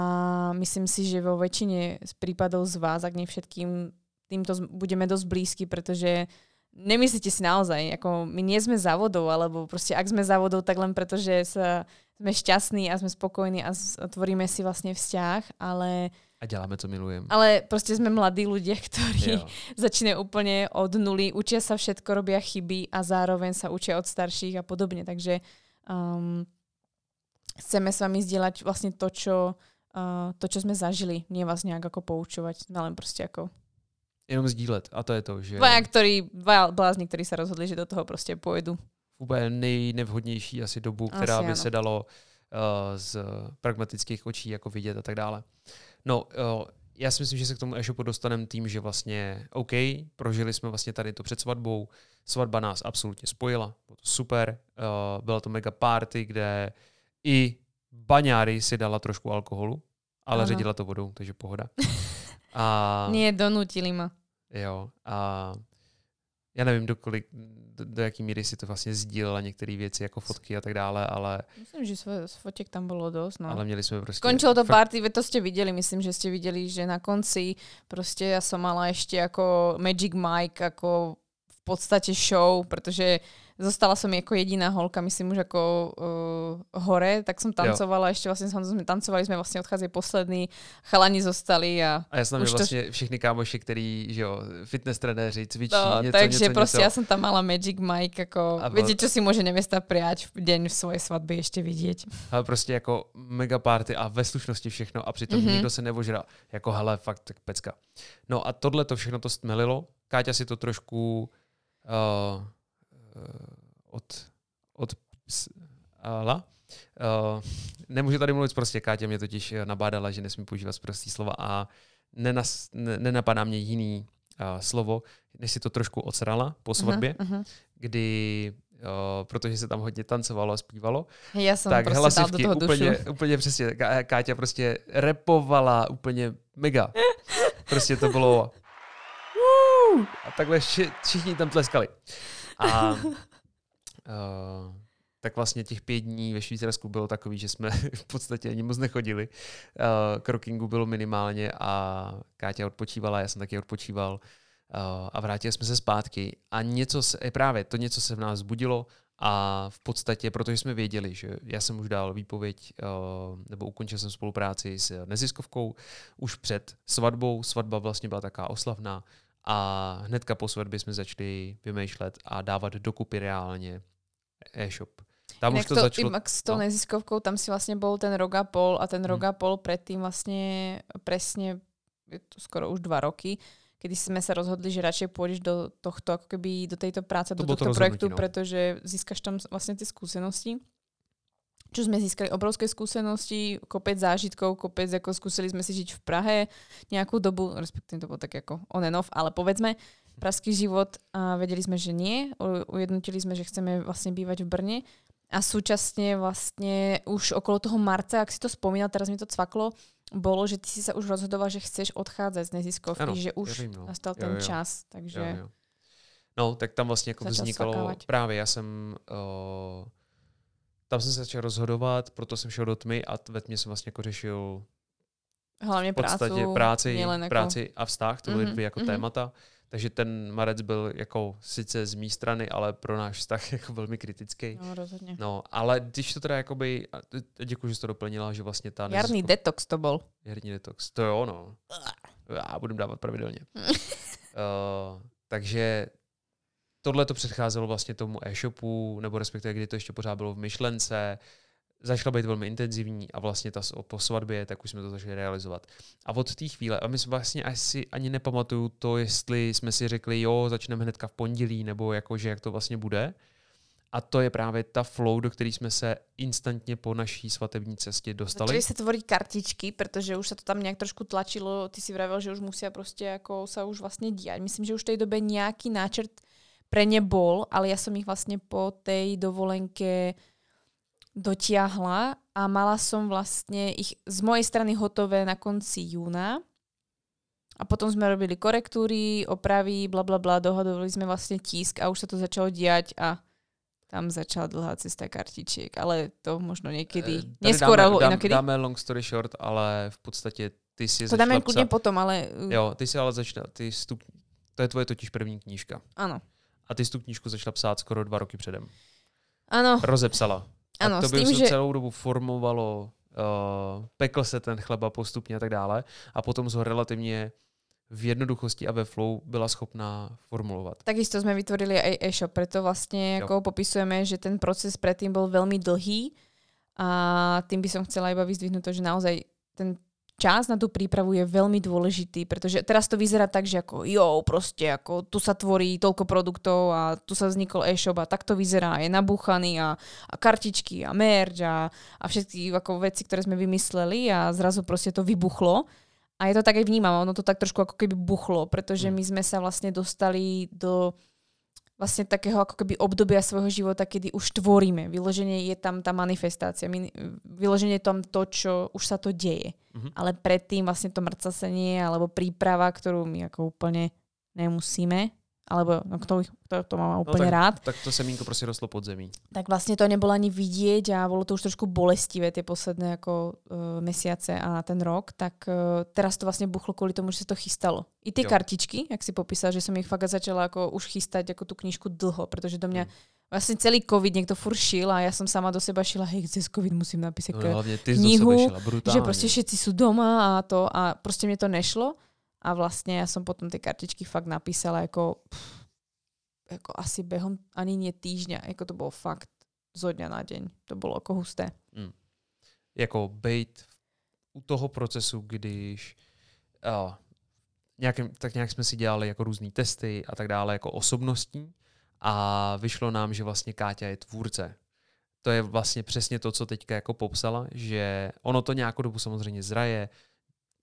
Speaker 1: myslím si, že vo väčšine z prípadov z vás, ak nie všetkým, týmto budeme dosť blízky, pretože nemyslíte si naozaj, ako my nie sme závodou, alebo proste ak sme závodou, tak len preto, že sa, sme šťastní a sme spokojní a tvoríme si vlastne vzťah, ale...
Speaker 2: A děláme, co milujeme.
Speaker 1: Ale prostě jsme mladí ľudia, ktorí jo. *laughs* začínajú úplne od nuly, učia sa všetko, robia chyby a zároveň sa učia od starších a podobne. Takže um, chceme s vami zdieľať vlastne to, čo, uh, to, čo sme zažili. Nie vás nejak ako poučovať, ale len prostě ako
Speaker 2: jenom sdílet. A to je to, že...
Speaker 1: Dvaja, který, dva blázni, kteří se rozhodli, že do toho prostě pojedu.
Speaker 2: Úplně nejnevhodnější asi dobu, která asi by ano. se dalo uh, z pragmatických očí jako vidět a tak dále. No, uh, já si myslím, že se k tomu e-shopu dostaneme tím, že vlastně OK, prožili jsme vlastně tady to před svatbou, svatba nás absolutně spojila, bylo to super, uh, byla to mega party, kde i baňáry si dala trošku alkoholu, ale ano. ředila to vodou, takže pohoda. *laughs*
Speaker 1: A... Nie, donutili ma.
Speaker 2: Jo, a já nevím, do, kolik, do, do jaký míry si to vlastně sdílela některé věci, jako fotky a tak dále, ale...
Speaker 1: Myslím, že z fotek tam bylo dost, no.
Speaker 2: Ale měli jsme prostě...
Speaker 1: Skončilo to party, to jste viděli, myslím, že jste viděli, že na konci prostě já som mala ještě jako Magic Mike, jako v podstatě show, protože Zostala som ako jediná holka, myslím už ako uh, hore, tak som tancovala, jo. ešte vlastne sme tancovali, sme vlastne odchádzali poslední, chalani zostali a...
Speaker 2: A ja som vlastne to... všichni kámoši, ktorí, že jo, fitness trenéři, cvičí, no, něco,
Speaker 1: takže
Speaker 2: něco,
Speaker 1: proste
Speaker 2: něco.
Speaker 1: ja som tam mala Magic Mike, ako, a viete, čo si môže nevesta prijať v deň v svojej svadby ešte vidieť.
Speaker 2: Ale prostě jako mega party a ve slušnosti všechno a přitom mm-hmm. nikdo se nevožral. Jako hele, fakt tak pecka. No a tohle to všechno to stmelilo. Káťa si to trošku uh, od, od la. Uh, nemůžu tady mluvit prostě, Kátě mě totiž nabádala, že nesmím používat prostý slova a nenas, ne, nenapadá mě jiný uh, slovo, než si to trošku odsrala po svatbě, uh-huh, uh-huh. kdy uh, protože se tam hodně tancovalo a zpívalo.
Speaker 1: Já jsem tak prostě hlasivky do toho
Speaker 2: úplně, úplně přesně, Káťa prostě repovala úplně mega. Prostě to bylo *laughs* a takhle všichni tam tleskali. A Uh, tak vlastně těch pět dní ve Švýcarsku bylo takový, že jsme *laughs* v podstatě ani moc nechodili. Uh, Krokingu bylo minimálně a Káťa odpočívala, já jsem taky odpočíval uh, a vrátili jsme se zpátky a něco se, právě to něco se v nás zbudilo a v podstatě, protože jsme věděli, že já jsem už dal výpověď nebo ukončil jsem spolupráci s neziskovkou už před svatbou. Svatba vlastně byla taká oslavná a hnedka po svatbě jsme začali vymýšlet a dávat dokupy reálně e-shop. Tam
Speaker 1: Inak
Speaker 2: už to,
Speaker 1: to
Speaker 2: začalo...
Speaker 1: inak s tou
Speaker 2: no.
Speaker 1: neziskovkou, tam si vlastne bol ten rok a pol a ten rok
Speaker 2: Hmm.
Speaker 1: a pol predtým vlastne presne, je to skoro už dva roky, kedy sme sa rozhodli, že radšej pôjdeš do tohto, ako keby do tejto práce,
Speaker 2: To
Speaker 1: do
Speaker 2: to
Speaker 1: tohto projektu,
Speaker 2: no.
Speaker 1: pretože získaš tam vlastne tie skúsenosti. Čo sme získali obrovské skúsenosti, kopec zážitkov, kopec, ako skúsili sme si žiť v Prahe nejakú dobu, respektíve to bolo tak ako on and off, ale povedzme, pražský život a vedeli sme, že nie. Ujednotili sme, že chceme vlastne bývať v Brne a súčasne vlastne už okolo toho marca, ak si to spomínal, teraz mi to cvaklo, bolo, že ty si sa už rozhodoval, že chceš odchádzať z neziskovky,
Speaker 2: Ano,
Speaker 1: že už
Speaker 2: věřím, no.
Speaker 1: nastal
Speaker 2: Jo,
Speaker 1: ten
Speaker 2: jo.
Speaker 1: čas, takže
Speaker 2: Jo, jo. No, tak tam vlastně jako vznikalo, právě já jsem, uh, tam jsem se začal rozhodovat, proto jsem šel do tmy a ve tmě jsem vlastně jako řešil
Speaker 1: hlavne
Speaker 2: v podstatě
Speaker 1: prácu,
Speaker 2: práci,
Speaker 1: nielen ako...
Speaker 2: práci a vztah, to byly
Speaker 1: Mhm,
Speaker 2: dvě jako
Speaker 1: mhm.
Speaker 2: témata. Takže ten marec byl jako sice z mé strany, ale pro náš vztah *laughs* jako velmi kritický.
Speaker 1: No, rozhodne.
Speaker 2: No, ale když to teda jakoby, děkuji, že jsi to doplnila, že vlastně ta neziskovka-
Speaker 1: detox to bol.
Speaker 2: Jarní detox, to jo, no. Já budu dávat pravidelně. uh, *laughs* takže tohle to předcházelo vlastně tomu e-shopu, nebo respektive kdy to ještě pořád bylo v myšlence, začalo být velmi intenzivní a vlastně ta po svatbě, tak už jsme to začali realizovat. A od té chvíle, a my jsme vlastně asi ani nepamatuju to, jestli jsme si řekli, jo, začneme hnedka v pondělí, nebo jakože jak to vlastně bude. A to je právě ta flow, do které jsme se instantně po naší svatební cestě dostali.
Speaker 1: Začali sa tvoriť kartičky, pretože už sa to tam nejak trošku tlačilo. Ty si vravel, že už musia proste ako sa už vlastne diať. Myslím, že už v tej dobe nejaký náčrt pre ne bol, ale ja som ich vlastne po tej dovolenke dotiahla a mala som vlastne ich z mojej strany hotové na konci júna. A potom sme robili korektúry, opravy, bla bla bla, dohadovali sme vlastne tisk a už sa to začalo diať a tam začala dlhá cesta kartičiek, ale to možno niekedy
Speaker 2: Eh, tady
Speaker 1: neskôr
Speaker 2: dáme, dám,
Speaker 1: inokedy.
Speaker 2: dáme long story short, ale v podstatě ty si
Speaker 1: To dáme
Speaker 2: psát,
Speaker 1: potom, ale uh,
Speaker 2: Jo, ty si ale začala, ty stup, to je tvoje totiž první knížka.
Speaker 1: áno.
Speaker 2: A ty jsi tu knížku začala psát skoro dva roky předem.
Speaker 1: Áno,
Speaker 2: Rozepsala. A
Speaker 1: áno,
Speaker 2: to by se
Speaker 1: že...
Speaker 2: celou dobu formovalo, uh, pekl se ten chleba postupně a tak dále. A potom ho relativně v jednoduchosti a ve flow byla schopná formulovat.
Speaker 1: Takisto sme vytvorili aj e-shop, preto vlastne
Speaker 2: Jo.
Speaker 1: ako popisujeme, že ten proces predtým bol veľmi dlhý a tým by som chcela iba vyzdvihnúť to, že naozaj ten čas na tú prípravu je veľmi dôležitý, pretože teraz to vyzerá tak, že ako jo, proste ako tu sa tvorí toľko produktov a tu sa vznikol e-shop a tak to vyzerá, je nabúchaný a, a kartičky a merch a, a všetky ako veci, ktoré sme vymysleli a zrazu proste to vybuchlo. A je to tak aj vnímam, ono to tak trošku ako keby buchlo, pretože
Speaker 2: Mm.
Speaker 1: my sme sa vlastne dostali do vlastne takého ako keby obdobia svojho života, kedy už tvoríme. Vyloženie je tam tá manifestácia. Vyloženie je tam to, čo už sa to deje.
Speaker 2: Mhm.
Speaker 1: Ale predtým vlastne to mrcasenie alebo príprava, ktorú my ako úplne nemusíme, alebo no, kto, kto to má úplne
Speaker 2: tak,
Speaker 1: rád,
Speaker 2: Tak to semínko prostě rostlo pod zemí.
Speaker 1: tak vlastne to nebolo ani vidieť a bolo to už trošku bolestivé tie posledné ako uh, mesiace a ten rok, tak uh, teraz to vlastne buchlo kvôli tomu, že sa to chystalo. I tie
Speaker 2: Jo.
Speaker 1: kartičky, jak si popísal, že som ich fakt začala ako už chystať ako tú knižku dlho, pretože do mňa
Speaker 2: Mm.
Speaker 1: vlastne celý covid niekto furt šil a ja som sama do seba šila, hej, cez covid musím napísať
Speaker 2: No,
Speaker 1: no,
Speaker 2: hlavně ty
Speaker 1: knihu,
Speaker 2: brutálně.
Speaker 1: že proste všetci sú doma a to a proste mne to nešlo a vlastne ja som potom tie kartičky fakt napísala ako, pff, ako asi behom ani nie týždňa, ako to bolo fakt zo dňa na deň. To bolo ako husté.
Speaker 2: jako bejt u toho procesu, když uh, nějakým, tak nějak jsme si dělali jako různé testy a tak dále, jako osobnostní a vyšlo nám, že vlastně Káťa je tvůrce. To je vlastně přesně to, co teďka jako popsala, že ono to nějakou dobu samozřejmě zraje,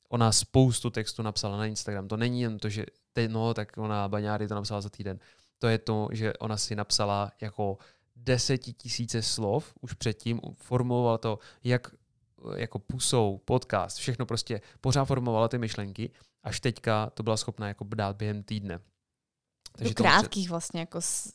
Speaker 2: ona spoustu textu napsala na Instagram. To není jen to, že teď, no, tak ona baňáry to napsala za týden. To je to, že ona si napsala jako desetitisíce slov už předtím, formulovala to, jak jako pusou, podcast, všechno prostě pořád formovala ty myšlenky, až teďka to byla schopná jako dát během týdne.
Speaker 1: Do
Speaker 2: to
Speaker 1: krátkých vlastne ako s,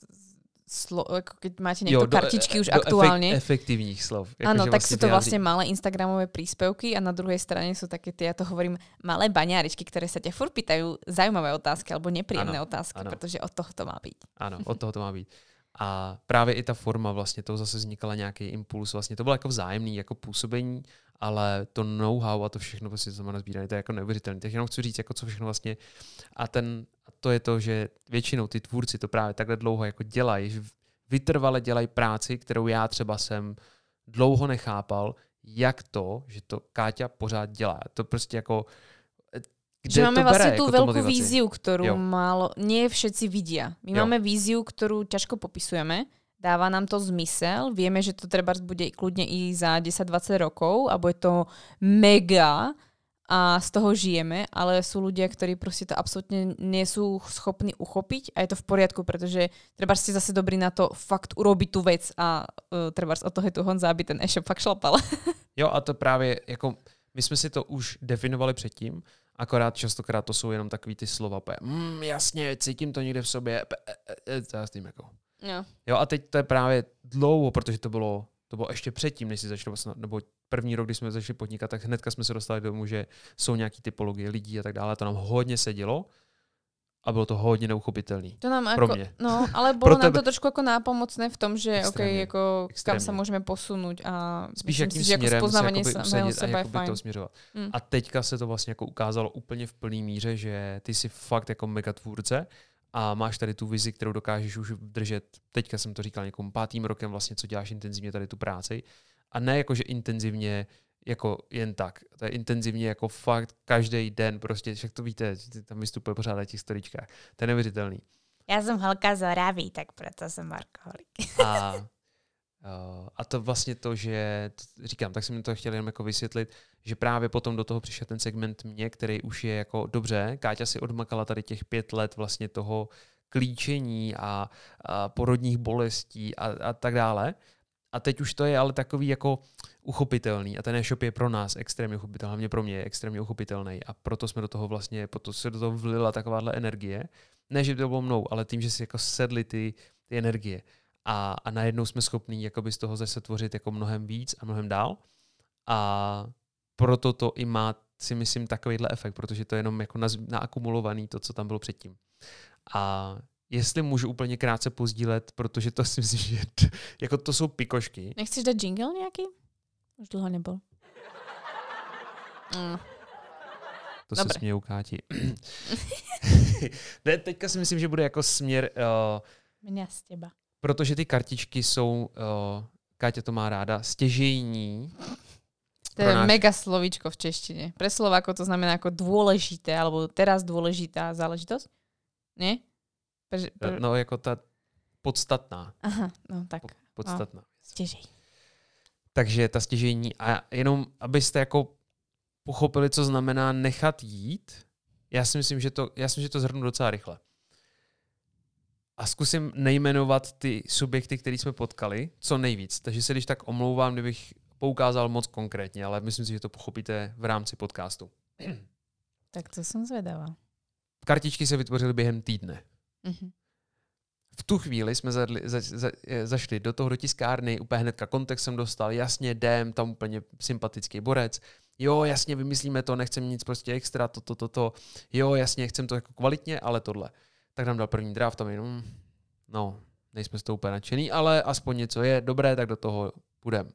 Speaker 1: slo, ako keď máte niekto
Speaker 2: do-
Speaker 1: kartičky už
Speaker 2: do
Speaker 1: aktuálne.
Speaker 2: Efekt, efektivních slov. Jako,
Speaker 1: Áno, tak sú to vlastne malé Instagramové príspevky a na druhej strane sú také tie, ja to hovorím, malé baňáričky, ktoré sa ťa furt pýtajú zaujímavé otázky alebo nepríjemné
Speaker 2: Áno,
Speaker 1: otázky,
Speaker 2: áno.
Speaker 1: pretože od toho to má byť.
Speaker 2: Ano, od toho to má být. A právě i ta forma vlastně, to zase vznikala nějaký impuls, vlastně to bylo jako vzájemný, jako působení, ale to know-how a to všechno prostě to má nazbírané, to je jako neuvěřitelné. Tak jenom chci říct, jako co všechno vlastně, a ten, to je to, že většinou ty tvůrci to právě takhle dlouho jako dělají, vytrvale dělají práci, kterou já třeba jsem dlouho nechápal, jak to, že to Káťa pořád dělá. To prostě jako
Speaker 1: kde že máme to vlastne tú veľkú víziu, ktorú jo. málo, nie všetci vidia. My jo. máme víziu, ktorú ťažko popisujeme, dáva nám to zmysel, vieme, že to treba bude kľudne i za 10-20 rokov a bude to mega a z toho žijeme, ale sú ľudia, ktorí proste to absolútne nie sú schopní uchopiť a je to v poriadku, pretože treba ste zase dobrý na to fakt urobiť tú vec a uh, treba od toho je tu Honza, aby ten e-shop fakt šlapal. *laughs*
Speaker 2: jo a to právě jako my jsme si to už definovali předtím, Akorát častokrát to jsou jenom takový ty slova, mm, jasně, cítím to někde v sobě, já s tím jako.
Speaker 1: Jo.
Speaker 2: jo. a teď to je právě dlouho, protože to bylo, to bylo ještě předtím, než si začalo, nebo první rok, když jsme začali podnikat, tak hnedka jsme se dostali do tomu, že jsou nějaký typologie lidí a tak dále. To nám hodně sedělo a bylo to hodně neuchopitelný.
Speaker 1: To nám
Speaker 2: pro
Speaker 1: ako,
Speaker 2: mě.
Speaker 1: No, ale *laughs* bylo nám to trošku jako nápomocné v tom, že extrémně, okay, jako extrémně. kam se můžeme posunout a
Speaker 2: Spíš jakým si, že jako spoznávání samého sebe je fajn. To směřovat. Mm. A teďka se to vlastně jako ukázalo úplně v plný míře, že ty jsi fakt jako megatvůrce a máš tady tu vizi, kterou dokážeš už držet. Teďka jsem to říkal někomu pátým rokem vlastně, co děláš intenzivně tady tu práci. A ne jako, že intenzivně jako jen tak. To je intenzivně jako fakt každý den, prostě, však to víte, tam vystupuje pořád na těch storičkách. To je neuvěřitelný.
Speaker 1: Já jsem holka z Oraví, tak proto jsem alkoholik.
Speaker 2: A, *laughs* a to vlastně to, že, říkám, tak jsem mi to chtěl jenom jako vysvětlit, že právě potom do toho přišel ten segment mě, který už je jako dobře, Káťa si odmakala tady těch pět let vlastně toho klíčení a, a porodních bolestí a, a tak dále. A teď už to je ale takový jako uchopitelný. A ten e-shop je pro nás extrémně uchopitelný, hlavně pro mě je extrémně uchopitelný. A proto jsme do toho vlastně, proto se do toho vlila takováhle energie. Ne, že by to bylo mnou, ale tím, že si jako sedly ty, ty energie. A, a najednou jsme schopní jakoby z toho zase tvořit jako mnohem víc a mnohem dál. A proto to i má si myslím takovýhle efekt, protože to je jenom jako naakumulovaný to, co tam bylo předtím. A jestli můžu úplně krátce pozdílet, protože to *laughs* si myslím, že jako to jsou pikošky.
Speaker 1: Nechceš dát jingle nějaký? Už dlouho nebyl.
Speaker 2: Mm. To Dobre. se smějou Káti. *clears throat* *laughs* ne, teďka si myslím, že bude jako směr...
Speaker 1: Uh, Mě z těba.
Speaker 2: Protože ty kartičky jsou, uh, Káťa to má ráda, stěžejní.
Speaker 1: To je náš... mega slovíčko v češtině. Pre Slováko to znamená jako dôležité, alebo teraz dôležitá záležitost? Ne?
Speaker 2: Pre, pre... No jako ta podstatná.
Speaker 1: Aha, no tak.
Speaker 2: podstatná. No,
Speaker 1: stěžej.
Speaker 2: Takže ta stěžení a jenom, abyste jako pochopili, co znamená nechat jít, já si myslím, že to, já si myslím, že to zhrnu docela rychle. A zkusím nejmenovat ty subjekty, které jsme potkali, co nejvíc. Takže se když tak omlouvám, kdybych poukázal moc konkrétně, ale myslím si, že to pochopíte v rámci podcastu.
Speaker 1: Tak to jsem zvedavá.
Speaker 2: Kartičky se vytvořily během týdne. Mm-hmm v tu chvíli jsme zadli, za, za, zašli do toho do tiskárny, úplně hnedka kontext jsem dostal, jasně, jdem, tam úplně sympatický borec, jo, jasně, vymyslíme to, nechcem nic prostě extra, to, to, to, to, jo, jasně, chcem to jako kvalitně, ale tohle. Tak nám dal první draft a my, no, no nejsme z toho úplně nadšený, ale aspoň něco je dobré, tak do toho půjdeme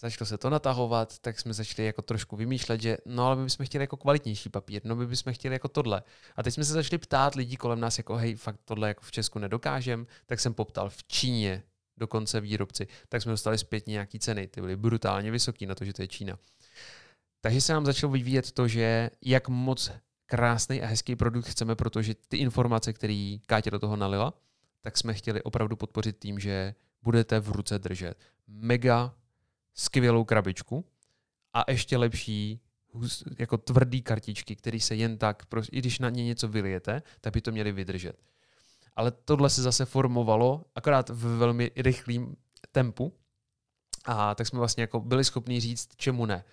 Speaker 2: začalo se to natahovat, tak jsme začali jako trošku vymýšlet, že no ale my bychom chtěli jako kvalitnější papír, no my bychom chtěli jako tohle. A teď jsme se začali ptát lidí kolem nás, jako hej, fakt tohle jako v Česku nedokážem, tak jsem poptal v Číně dokonce výrobci, tak jsme dostali zpět nějaký ceny, ty byly brutálně vysoký na to, že to je Čína. Takže se nám začalo vyvíjet to, že jak moc krásný a hezký produkt chceme, protože ty informace, které Kátě do toho nalila, tak jsme chtěli opravdu podpořit tím, že budete v ruce držet mega skvělou krabičku a ještě lepší jako tvrdý kartičky, které se jen tak, i když na ně něco vylijete, tak by to měli vydržet. Ale tohle se zase formovalo akorát v velmi rychlém tempu a tak jsme vlastně jako byli schopni říct, čemu ne.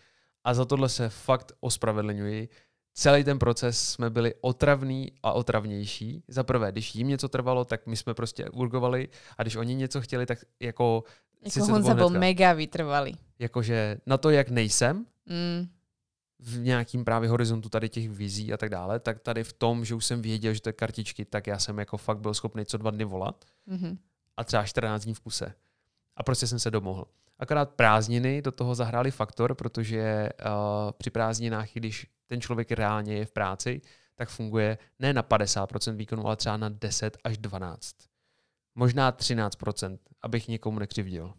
Speaker 2: A za tohle se fakt ospravedlňuji. Celý ten proces jsme byli otravný a otravnější. Za prvé, když jim něco trvalo, tak my jsme prostě urgovali a když oni něco chtěli, tak jako
Speaker 1: jako Honza byl mega vytrvalý.
Speaker 2: Jakože na to, jak nejsem, mm. v nějakým právě horizontu tady těch vizí a tak dále, tak tady v tom, že už jsem věděl, že to je kartičky, tak já jsem jako fakt byl schopný co dva dny volat mm-hmm. a třeba 14 dní v kuse. A prostě jsem se domohl. Akorát prázdniny do toho zahráli faktor, protože uh, při prázdninách, když ten člověk reálně je v práci, tak funguje ne na 50% výkonu, ale třeba na 10 až 12 možná 13%, abych někomu nekřivdil.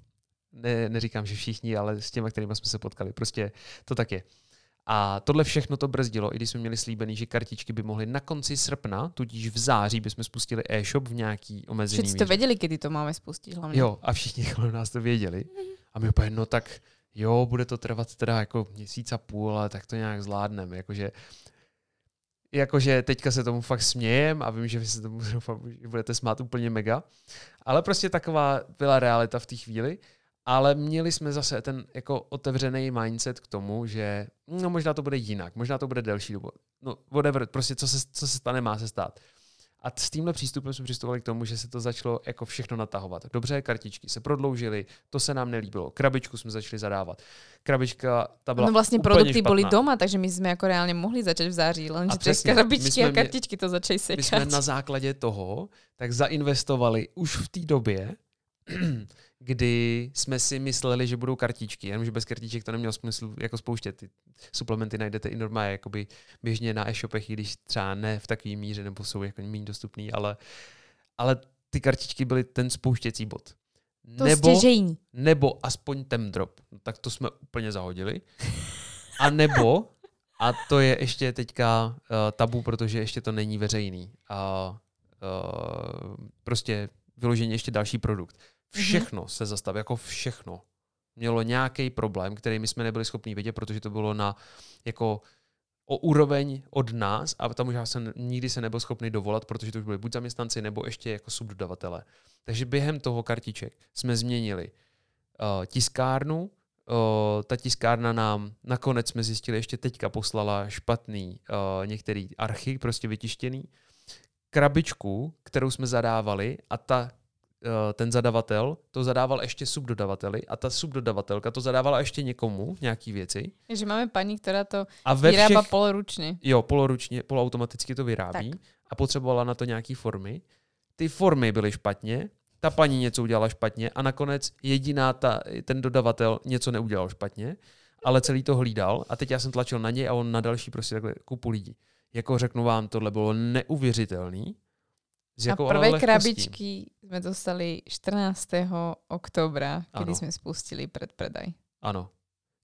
Speaker 2: Ne, neříkám, že všichni, ale s těmi, kterými jsme se potkali. Prostě to tak je. A tohle všechno to brzdilo, i když jsme měli slíbený, že kartičky by mohly na konci srpna, tudíž v září bychom spustili e-shop v nějaký omezený
Speaker 1: Všichni to věděli, kdy to máme spustit hlavně.
Speaker 2: Jo, a všichni kolem nás to věděli. A my úplně, no tak jo, bude to trvat teda jako měsíc a půl, ale tak to nějak zvládneme. Jakože, jakože teďka se tomu fakt smějem a vím, že vy se tomu *laughs* doufám, že budete smát úplně mega. Ale prostě taková byla realita v té chvíli. Ale měli jsme zase ten jako otevřený mindset k tomu, že no možná to bude jinak, možná to bude delší dobu. No whatever, prostě co se, co se stane, má se stát. A s tímhle přístupem jsme přistupovali k tomu, že se to začalo jako všechno natahovat. Dobře, kartičky se prodloužily, to se nám nelíbilo. Krabičku jsme začali zadávat. Krabička, ta byla
Speaker 1: No vlastně
Speaker 2: úplně
Speaker 1: produkty
Speaker 2: špatná.
Speaker 1: byly doma, takže my jsme jako reálně mohli začať v září, lenže
Speaker 2: A
Speaker 1: ty
Speaker 2: my
Speaker 1: krabičky a kartičky to začali
Speaker 2: My
Speaker 1: sekat.
Speaker 2: jsme na základě toho tak zainvestovali už v té době, kdy jsme si mysleli, že budou kartičky, jenomže bez kartiček to nemělo smysl jako spouštět. Ty suplementy najdete i normálně jakoby běžně na e-shopech, i když třeba ne v takové míře, nebo jsou jako méně dostupný, ale, ale ty kartičky byly ten spouštěcí bod.
Speaker 1: To
Speaker 2: nebo,
Speaker 1: stěžejní.
Speaker 2: nebo aspoň tem drop. No, tak to jsme úplně zahodili. A nebo, a to je ještě teďka uh, tabu, protože ještě to není veřejný. A uh, prostě vyloženě ještě další produkt. Všechno se zastavilo, jako všechno. Mělo nějaký problém, který my jsme nebyli schopni vidět, protože to bylo na jako o úroveň od nás a tam už já jsem nikdy se nebyl schopný dovolat, protože to už byli buď zaměstnanci nebo ještě jako subdodavatele. Takže během toho kartiček jsme změnili uh, tiskárnu, uh, ta tiskárna nám nakonec jsme zjistili, ještě teďka poslala špatný uh, některý archy, prostě vytištěný, krabičku, kterou jsme zadávali a ta ten zadavatel to zadával ještě subdodavateli a ta subdodavatelka to zadávala ještě někomu, nějaký věci.
Speaker 1: Že máme paní, která to
Speaker 2: A ve
Speaker 1: vyrába
Speaker 2: všech,
Speaker 1: poloručně.
Speaker 2: jo, poloručně, poloautomaticky to vyrábí
Speaker 1: Tak.
Speaker 2: a potřebovala na to nějaký formy. Ty formy byly špatně, ta paní něco udělala špatně a nakonec jediná ta, ten dodavatel něco neudělal špatně, ale celý to hlídal a teď já jsem tlačil na něj a on na další prostě takhle kupu lidí. Jako řeknu vám, tohle bylo neuvěřitelný. S
Speaker 1: A
Speaker 2: jakou ale
Speaker 1: prvé krabičky jsme dostali 14. oktobra, kdy
Speaker 2: Ano.
Speaker 1: jsme spustili předpredaj.
Speaker 2: Ano.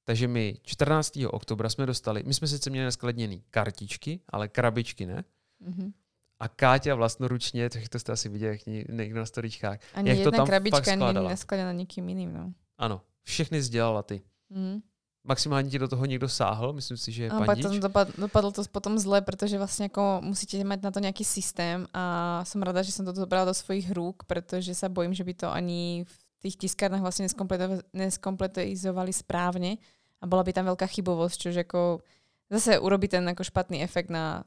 Speaker 2: Takže my 14. oktobra jsme dostali, my jsme sice měli naskladněný kartičky, ale krabičky ne.
Speaker 1: Mhm.
Speaker 2: A Káťa vlastnoručně, tak to jste asi viděli někdo na storičkách.
Speaker 1: Ani
Speaker 2: Jak to
Speaker 1: jedna
Speaker 2: tam fakt
Speaker 1: krabička není
Speaker 2: skládala.
Speaker 1: naskladená někým jiným. No.
Speaker 2: Ano, všechny sdělala ty.
Speaker 1: Mhm.
Speaker 2: Maximálně ti do toho někdo sáhl, myslím si, že je
Speaker 1: A
Speaker 2: pandič.
Speaker 1: potom dopad, dopadlo to potom zle, protože vlastně jako musíte mať na to nějaký systém a som rada, že som to zobrala do svojich rúk, protože sa bojím, že by to ani v tých tiskárnach vlastne neskompleto- neskompletizovali správne a bola by tam veľká chybovosť, čož jako zase urobí ten jako špatný efekt na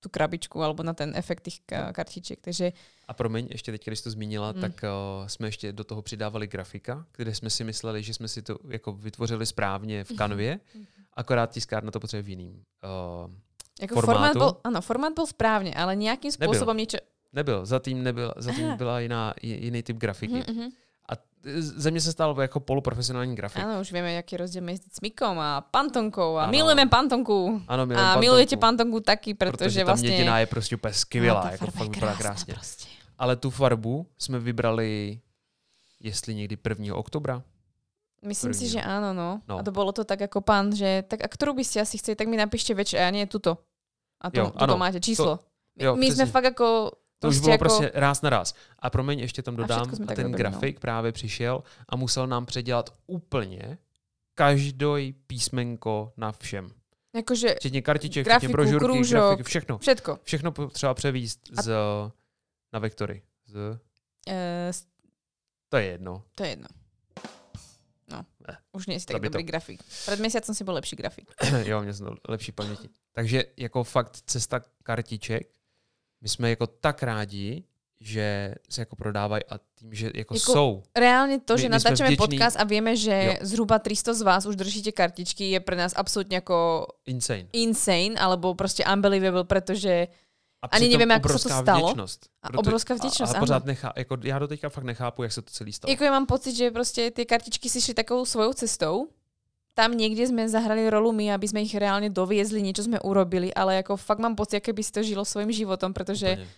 Speaker 1: tu krabičku alebo na ten efekt tých ka- kartiček. Takže
Speaker 2: A promiň, ještě teď, když jsi to zmínila,
Speaker 1: Mm.
Speaker 2: tak uh, jsme ještě do toho přidávali grafika, kde jsme si mysleli, že jsme si to jako vytvořili správně v kanvě, akorát tiskárna to potřebuje v jiným. Uh,
Speaker 1: jako
Speaker 2: Formátu?
Speaker 1: formát bol, ano, formát bol správne, ale nejakým
Speaker 2: Nebyl.
Speaker 1: spôsobom niečo...
Speaker 2: nebyl, zatím, nebyl, zatím
Speaker 1: Aha.
Speaker 2: byla jiná, jiný typ grafiky.
Speaker 1: Mhm, mhm.
Speaker 2: A z- ze mě se stal jako poloprofesionální grafik.
Speaker 1: Áno, už vieme, aký je rozdiel medzi cmikom a pantonkou. A
Speaker 2: Áno.
Speaker 1: milujeme pantonku.
Speaker 2: Ano,
Speaker 1: A
Speaker 2: milujeme
Speaker 1: milujete
Speaker 2: pantonku,
Speaker 1: pantonku taky,
Speaker 2: protože
Speaker 1: protože
Speaker 2: ta
Speaker 1: vlastně...
Speaker 2: měděná je prostě úplně skvělá,
Speaker 1: No,
Speaker 2: jako fakt vypadá
Speaker 1: krásná
Speaker 2: krásně.
Speaker 1: Prostě.
Speaker 2: Ale tu farbu jsme vybrali, jestli někdy 1. oktobra.
Speaker 1: Myslím si,
Speaker 2: První,
Speaker 1: že áno, no.
Speaker 2: No.
Speaker 1: A to bolo to tak ako pán, že tak a ktorú by ste asi chceli, tak mi napíšte väčšie, a nie tuto. A to,
Speaker 2: Jo,
Speaker 1: tuto
Speaker 2: ano.
Speaker 1: máte číslo.
Speaker 2: jo,
Speaker 1: My
Speaker 2: přesně.
Speaker 1: fakt ako...
Speaker 2: To už
Speaker 1: prostě
Speaker 2: bylo
Speaker 1: jako-
Speaker 2: prostě ráz na ráz. A promiň, ještě tam dodám, a
Speaker 1: tak
Speaker 2: ten
Speaker 1: no.
Speaker 2: grafik právě přišel a musel nám předělat úplně každý písmenko na všem.
Speaker 1: Akože
Speaker 2: Včetně kartiček,
Speaker 1: Grafiku,
Speaker 2: včetně brožurky,
Speaker 1: krůžok.
Speaker 2: grafiky, všechno.
Speaker 1: všetko.
Speaker 2: Všechno třeba převíst
Speaker 1: A-
Speaker 2: z, na vektory. Z,
Speaker 1: E,
Speaker 2: to je jedno.
Speaker 1: to je jedno. No,
Speaker 2: Ne,
Speaker 1: už nie si
Speaker 2: to
Speaker 1: tak
Speaker 2: by to.
Speaker 1: dobrý grafik. Pred mesiacom si bol lepší grafik. *clears throat*
Speaker 2: jo, mě jsem lepší paměti. Takže jako fakt cesta kartiček, my jsme jako tak rádi, že se jako prodávají a tím, že jako,
Speaker 1: Jako-
Speaker 2: jsou.
Speaker 1: Reálne to,
Speaker 2: My-
Speaker 1: že
Speaker 2: my vděční-
Speaker 1: podcast a vieme, že
Speaker 2: Jo.
Speaker 1: zhruba 300 z vás už držíte kartičky, je pre nás absolútne ako
Speaker 2: Insane.
Speaker 1: insane, alebo prostě unbelievable, pretože
Speaker 2: A
Speaker 1: Ani
Speaker 2: přitom
Speaker 1: nevím, jak se to stalo.
Speaker 2: Vděčnost.
Speaker 1: A obrovská vděčnost,
Speaker 2: a, a pořád nechá, jako, já do teďka fakt nechápu, jak se to celý stalo.
Speaker 1: Jako ja mám pocit, že prostě ty kartičky si šli takovou svojou cestou. Tam niekde sme zahrali rolu my, aby sme ich reálne doviezli, niečo sme urobili, ale jako fakt mám pocit, keby si to žilo svojim životom, protože
Speaker 2: Úplně.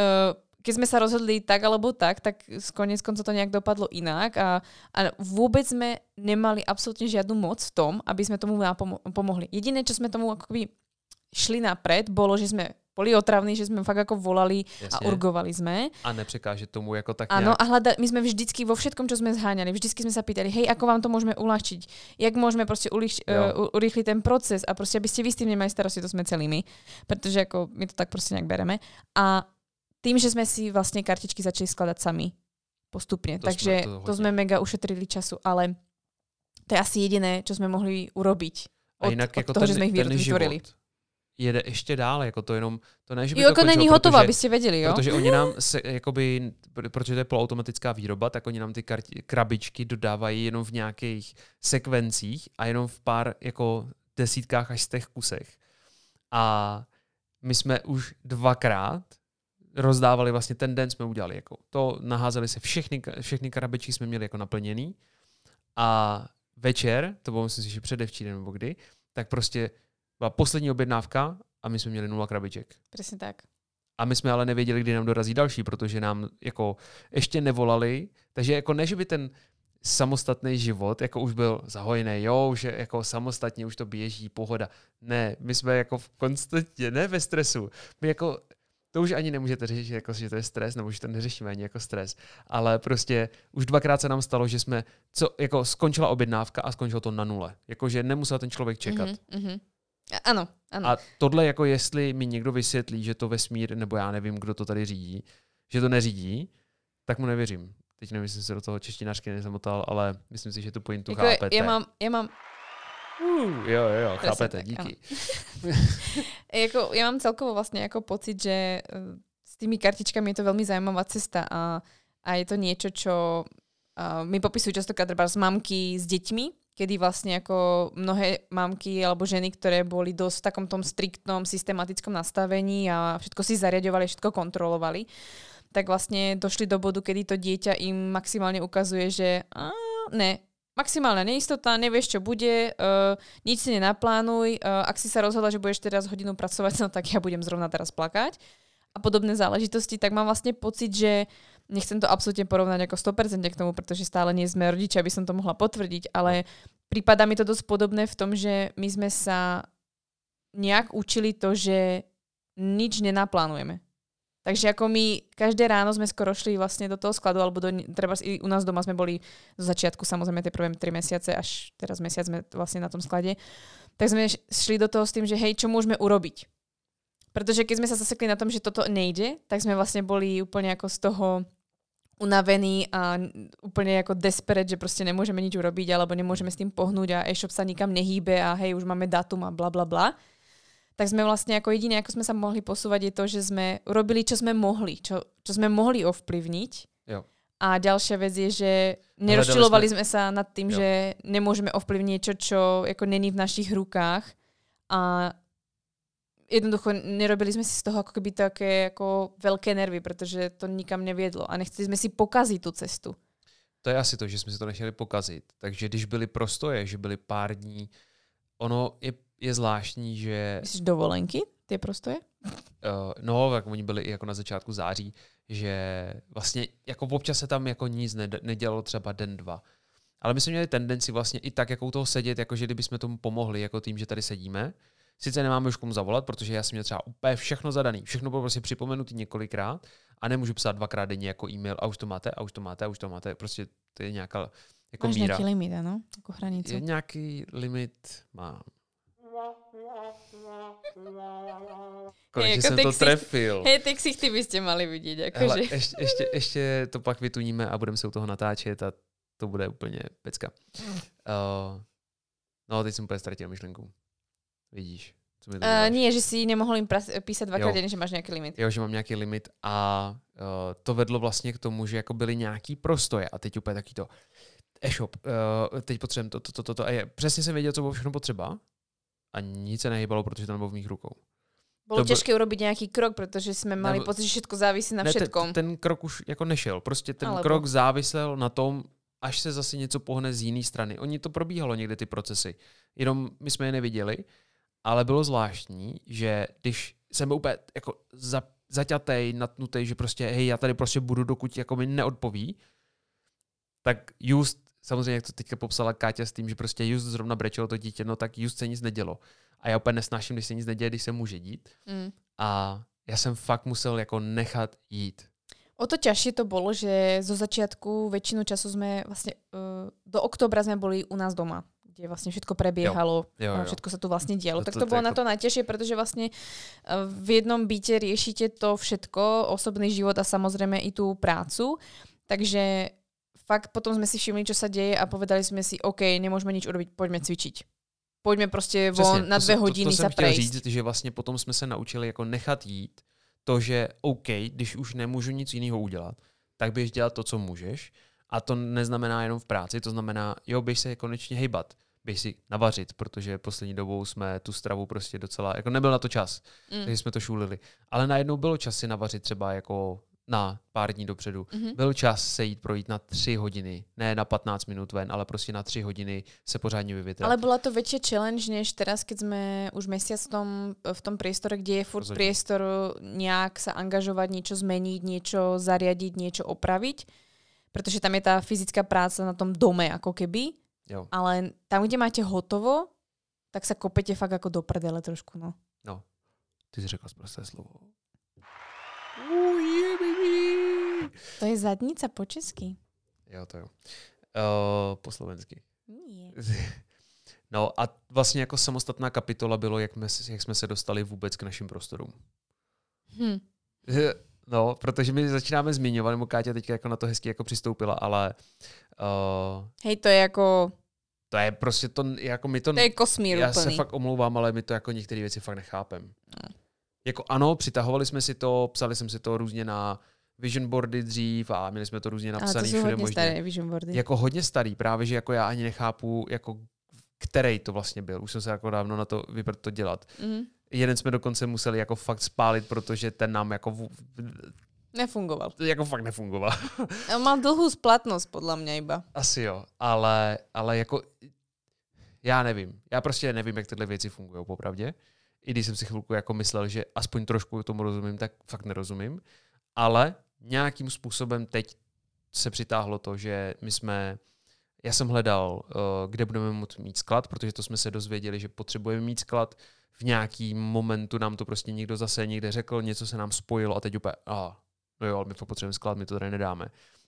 Speaker 1: uh, keď sme sa rozhodli tak alebo tak, tak konec konca to nejak dopadlo inak a, a vôbec sme nemali absolútne žiadnu moc v tom, aby sme tomu pomohli. Jediné, čo sme tomu akoby šli napred, bolo, že sme boli otravní, že sme fakt ako volali Jasne. a urgovali sme.
Speaker 2: A nepřekáže tomu jako tak
Speaker 1: Áno, a hľada, my sme vždycky vo všetkom, čo sme zháňali, vždycky sme sa pýtali, hej, ako vám to môžeme uľahčiť, jak môžeme proste uliš, uh, urýchliť ten proces a proste, aby ste vy s tým nemali starosti, to sme celými, pretože ako my to tak proste nejak bereme. A tým, že sme si vlastne kartičky začali skladať sami postupne, to takže sme, to, to sme mega ušetrili času, ale to je asi jediné, čo sme mohli urobiť od, a jinak od jako toho, ten, že sme ich vytvorili. Život
Speaker 2: jede ještě dál, jako to jenom, to ne, že by
Speaker 1: jo,
Speaker 2: to jako
Speaker 1: není hotová, abyste věděli, jo?
Speaker 2: Protože oni nám, se, jakoby, protože to je poloautomatická výroba, tak oni nám ty karti, krabičky dodávají jenom v nějakých sekvencích a jenom v pár jako desítkách až z těch kusech. A my jsme už dvakrát rozdávali vlastně ten den jsme udělali jako to, naházeli se všechny, všechny krabičky jsme měli jako naplněný a večer, to bylo myslím si, že předevčírem nebo kdy, tak prostě byla poslední objednávka a my jsme měli nula krabiček.
Speaker 1: Přesně tak.
Speaker 2: A my jsme ale nevěděli, kdy nám dorazí další, protože nám jako ještě nevolali. Takže jako ne, že by ten samostatný život jako už byl zahojený, jo, že jako samostatně už to běží, pohoda. Ne, my jsme jako v konstantně, ne ve stresu. My jako to už ani nemůžete řešit, jako, že to je stres, nebo že to neřešíme ani jako stres. Ale prostě už dvakrát se nám stalo, že jsme, co, jako skončila objednávka a skončilo to na nule. Jakože nemusel ten člověk čekat. Mm-hmm,
Speaker 1: ano, ano.
Speaker 2: A tohle jako jestli mi někdo vysvětlí, že to vesmír, nebo já nevím, kdo to tady řídí, že to neřídí, tak mu nevěřím. Teď nevím, jestli se do toho češtinařky nezamotal, ale myslím si, že tu pointu jako chápete.
Speaker 1: Já mám, já mám
Speaker 2: Uh, jo, jo, jo, chápete, tak, díky. *laughs*
Speaker 1: jako, já mám celkovo vlastně jako pocit, že eh, s tými kartičkami je to velmi zajímavá cesta a, a je to niečo, čo uh, mi popisujú častokrát s mamky s deťmi, kedy vlastne ako mnohé mamky alebo ženy, ktoré boli dosť v takom tom striktnom systematickom nastavení a všetko si zariadovali, všetko kontrolovali, tak vlastne došli do bodu, kedy to dieťa im maximálne ukazuje, že a, ne, maximálna neistota, nevieš, čo bude, uh, nič si nenaplánuj, uh, ak si sa rozhodla, že budeš teraz hodinu pracovať, *laughs* no tak ja budem zrovna teraz plakať. A podobné záležitosti, tak mám vlastne pocit, že nechcem to absolútne porovnať ako 100% k tomu, pretože stále nie sme rodičia, aby som to mohla potvrdiť, ale prípada mi to dosť podobné v tom, že my sme sa nejak učili to, že nič nenaplánujeme. Takže ako my každé ráno sme skoro šli vlastne do toho skladu, alebo do, treba i u nás doma sme boli zo začiatku, samozrejme tie prvé tri mesiace, až teraz mesiac sme vlastne na tom sklade, tak sme šli do toho s tým, že hej, čo môžeme urobiť. Pretože keď sme sa zasekli na tom, že toto nejde, tak sme vlastne boli úplne ako z toho unavení a úplne ako desperate, že proste nemôžeme nič urobiť alebo nemôžeme s tým pohnúť a e-shop sa nikam nehýbe a hej, už máme datum a bla bla bla. Tak sme vlastne ako jediné, ako sme sa mohli posúvať, je to, že sme robili, čo sme mohli, čo, čo sme mohli ovplyvniť.
Speaker 2: Jo.
Speaker 1: A ďalšia vec je, že nerozčilovali sme... sme sa nad tým, jo. že nemôžeme ovplyvniť niečo, čo ako není v našich rukách a jednoducho nerobili sme si z toho ako keby také jako velké nervy, protože to nikam nevědlo a nechceli jsme si pokazit tu cestu.
Speaker 2: To je asi to, že jsme si to nechtěli pokazit. Takže když byly prostoje, že byly pár dní, ono je, je zvláštní, že...
Speaker 1: Myslíš dovolenky, ty prostoje?
Speaker 2: Uh, no, tak oni byli i jako na začátku září, že vlastně jako občas se tam jako nic nedělalo třeba den, dva. Ale my jsme měli tendenci vlastně i tak, jako u toho sedět, jako že kdybychom tomu pomohli, jako tím, že tady sedíme, Sice nemáme už komu zavolat, protože já jsem měl třeba úplně všechno zadaný, všechno bylo prostě připomenutý několikrát a nemůžu psát dvakrát denně jako e-mail a už to máte, a už to máte, a už to máte. Prostě to je nějaká jako
Speaker 1: Máš
Speaker 2: míra.
Speaker 1: nějaký limit, ano? Jako hranici.
Speaker 2: Je nějaký limit mám. Konečně jako jsem to trefil.
Speaker 1: Hej, ty ksichty byste mali vidět. Jako Hele,
Speaker 2: že... ještě, ještě, ještě to pak vytuníme a budeme se u toho natáčet a to bude úplně pecka. Uh, no, teď jsem úplně ztratil myšlenku. Vidíš.
Speaker 1: Co mi uh, nie, že si nemohl jim písat dvakrát denně, že máš nějaký limit.
Speaker 2: Jo, že mám nějaký limit a uh, to vedlo vlastně k tomu, že jako byly nějaký prostoje a teď úplně taky to e-shop, uh, teď potřebujeme to, to, to, to, to a je, přesně jsem věděl, co bylo všechno potřeba a nic se nehybalo, protože to nebylo v mých rukou.
Speaker 1: Bylo to těžké urobiť nějaký krok, protože jsme mali Nebo... pocit, že všechno závisí na ne, všetkom.
Speaker 2: Ten, ten krok už jako nešel. Prostě ten Alebo... krok závisel na tom, až se zase něco pohne z jiné strany. Oni to probíhalo někde ty procesy. Jenom my jsme je neviděli ale bylo zvláštní, že když jsem byl úplně jako za, zaťatej, natnutej, že prostě, hej, já tady prostě budu, dokud jako mi neodpoví, tak Just, samozřejmě, jak to teďka popsala Káťa s tím, že prostě Just zrovna brečelo to dítě, no tak Just se nic nedělo. A já úplně nesnáším, když se nic neděje, když se může dít. Mm. A já jsem fakt musel jako nechat jít.
Speaker 1: O to ťažšie to bolo, že zo začiatku väčšinu času sme vlastne uh, do oktobra sme boli u nás doma kde vlastne všetko prebiehalo, jo. Jo, jo. všetko sa tu vlastne dialo. To, tak to, to bolo to na to najťažšie, pretože vlastne v jednom byte riešite to všetko, osobný život a samozrejme i tú prácu. Takže fakt potom sme si všimli, čo sa deje a povedali sme si, OK, nemôžeme nič urobiť, poďme cvičiť. Pojďme prostě von Přesně, na dvě to, hodiny to, to, to
Speaker 2: jsem chtěl říct, že vlastně potom jsme se naučili jako nechat jít to, že OK, když už nemůžu nic jiného udělat, tak běž dělat to, co můžeš. A to neznamená jenom v práci, to znamená, jo, běž se konečně hejbat, běž si navařit, protože poslední dobou jsme tu stravu prostě docela, jako nebyl na to čas, mm. takže jsme to šulili. Ale najednou bylo čas si navařit třeba jako na pár dní dopředu. Mm-hmm. Byl čas se jít projít na tři hodiny, ne na 15 minut ven, ale prostě na tři hodiny se pořádně vyvětrat.
Speaker 1: Ale byla to větší challenge, než teraz, keď jsme už měsíc v tom, v tom priestore, kde je furt Rozhodně. priestor nějak se angažovat, něco změnit, něco zariadit, něco opravit, protože tam je ta fyzická práce na tom dome, jako keby. Jo. Ale tam, kde máte hotovo, tak se kopete fakt jako do prdele trošku, no.
Speaker 2: No, ty jsi řekla zprosté slovo.
Speaker 1: To je zadnica po česky.
Speaker 2: Jo, to jo. Uh, po slovensky. Nie. *laughs* No a vlastně jako samostatná kapitola bylo, jak, my, jak jsme se dostali vůbec k našim prostorům. Hm. *laughs* No, protože my začínáme zmiňovat, nebo Káťa teďka jako na to hezky jako přistoupila, ale...
Speaker 1: Uh, Hej, to je jako...
Speaker 2: To je prostě to, jako my to...
Speaker 1: To je kosmír
Speaker 2: Já
Speaker 1: úplný.
Speaker 2: se fakt omlouvám, ale my to jako některé věci fakt nechápem. No. Jako ano, přitahovali jsme si to, psali jsem si to různě na vision boardy dřív a měli jsme to různě napsané
Speaker 1: všude hodně možně. staré vision boardy.
Speaker 2: Jako hodně starý, právě, že jako já ani nechápu, jako který to vlastně byl. Už jsem se jako dávno na to vyprt to dělat. Mm. Jeden jsme dokonce museli jako fakt spálit, protože ten nám jako v...
Speaker 1: Nefungoval.
Speaker 2: Jako fakt nefungoval. *laughs*
Speaker 1: On mal dlhou splatnost, podle mě iba.
Speaker 2: Asi jo, ale, ale jako já nevím. Já prostě nevím, jak tyhle věci fungují, popravdě. I když jsem si chvilku jako myslel, že aspoň trošku tomu rozumím, tak fakt nerozumím. Ale nějakým způsobem teď se přitáhlo to, že my jsme, já jsem hledal, uh, kde budeme mít sklad, protože to jsme se dozvěděli, že potřebujeme mít sklad. V nějaký momentu nám to prostě někdo zase někde řekl, něco se nám spojilo a teď úplně, ah, no jo, ale my potřebujeme sklad, my to tady nedáme.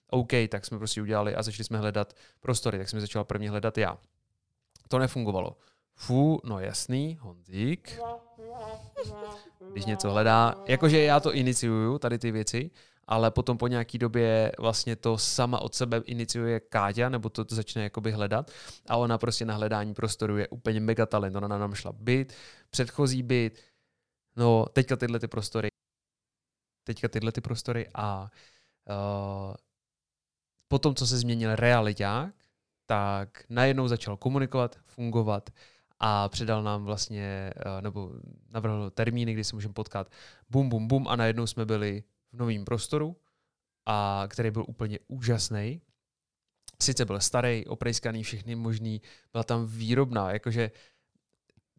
Speaker 2: OK, tak jsme prostě udělali a začali jsme hledat prostory, tak jsme začal prvně hledat já. To nefungovalo. Fu, no jasný, Honzík. Když něco hledá. Jakože já to iniciuju, tady ty věci, ale potom po nějaký době vlastně to sama od sebe iniciuje Káťa, nebo to, začne jakoby hledat a ona prostě na hledání prostoru je úplně mega talent. Ona nám šla byt, předchozí byt, no teďka tyhle ty prostory, teďka tyhle ty prostory a uh, potom, co se změnil realiták, tak najednou začal komunikovat, fungovat a předal nám vlastně, eh, nebo navrhl termíny, kdy se můžeme potkat. Bum, bum, bum a najednou jsme byli v novém prostoru, a který byl úplně úžasný. Sice byl starý, oprejskaný, všechny možný, byla tam výrobná, jakože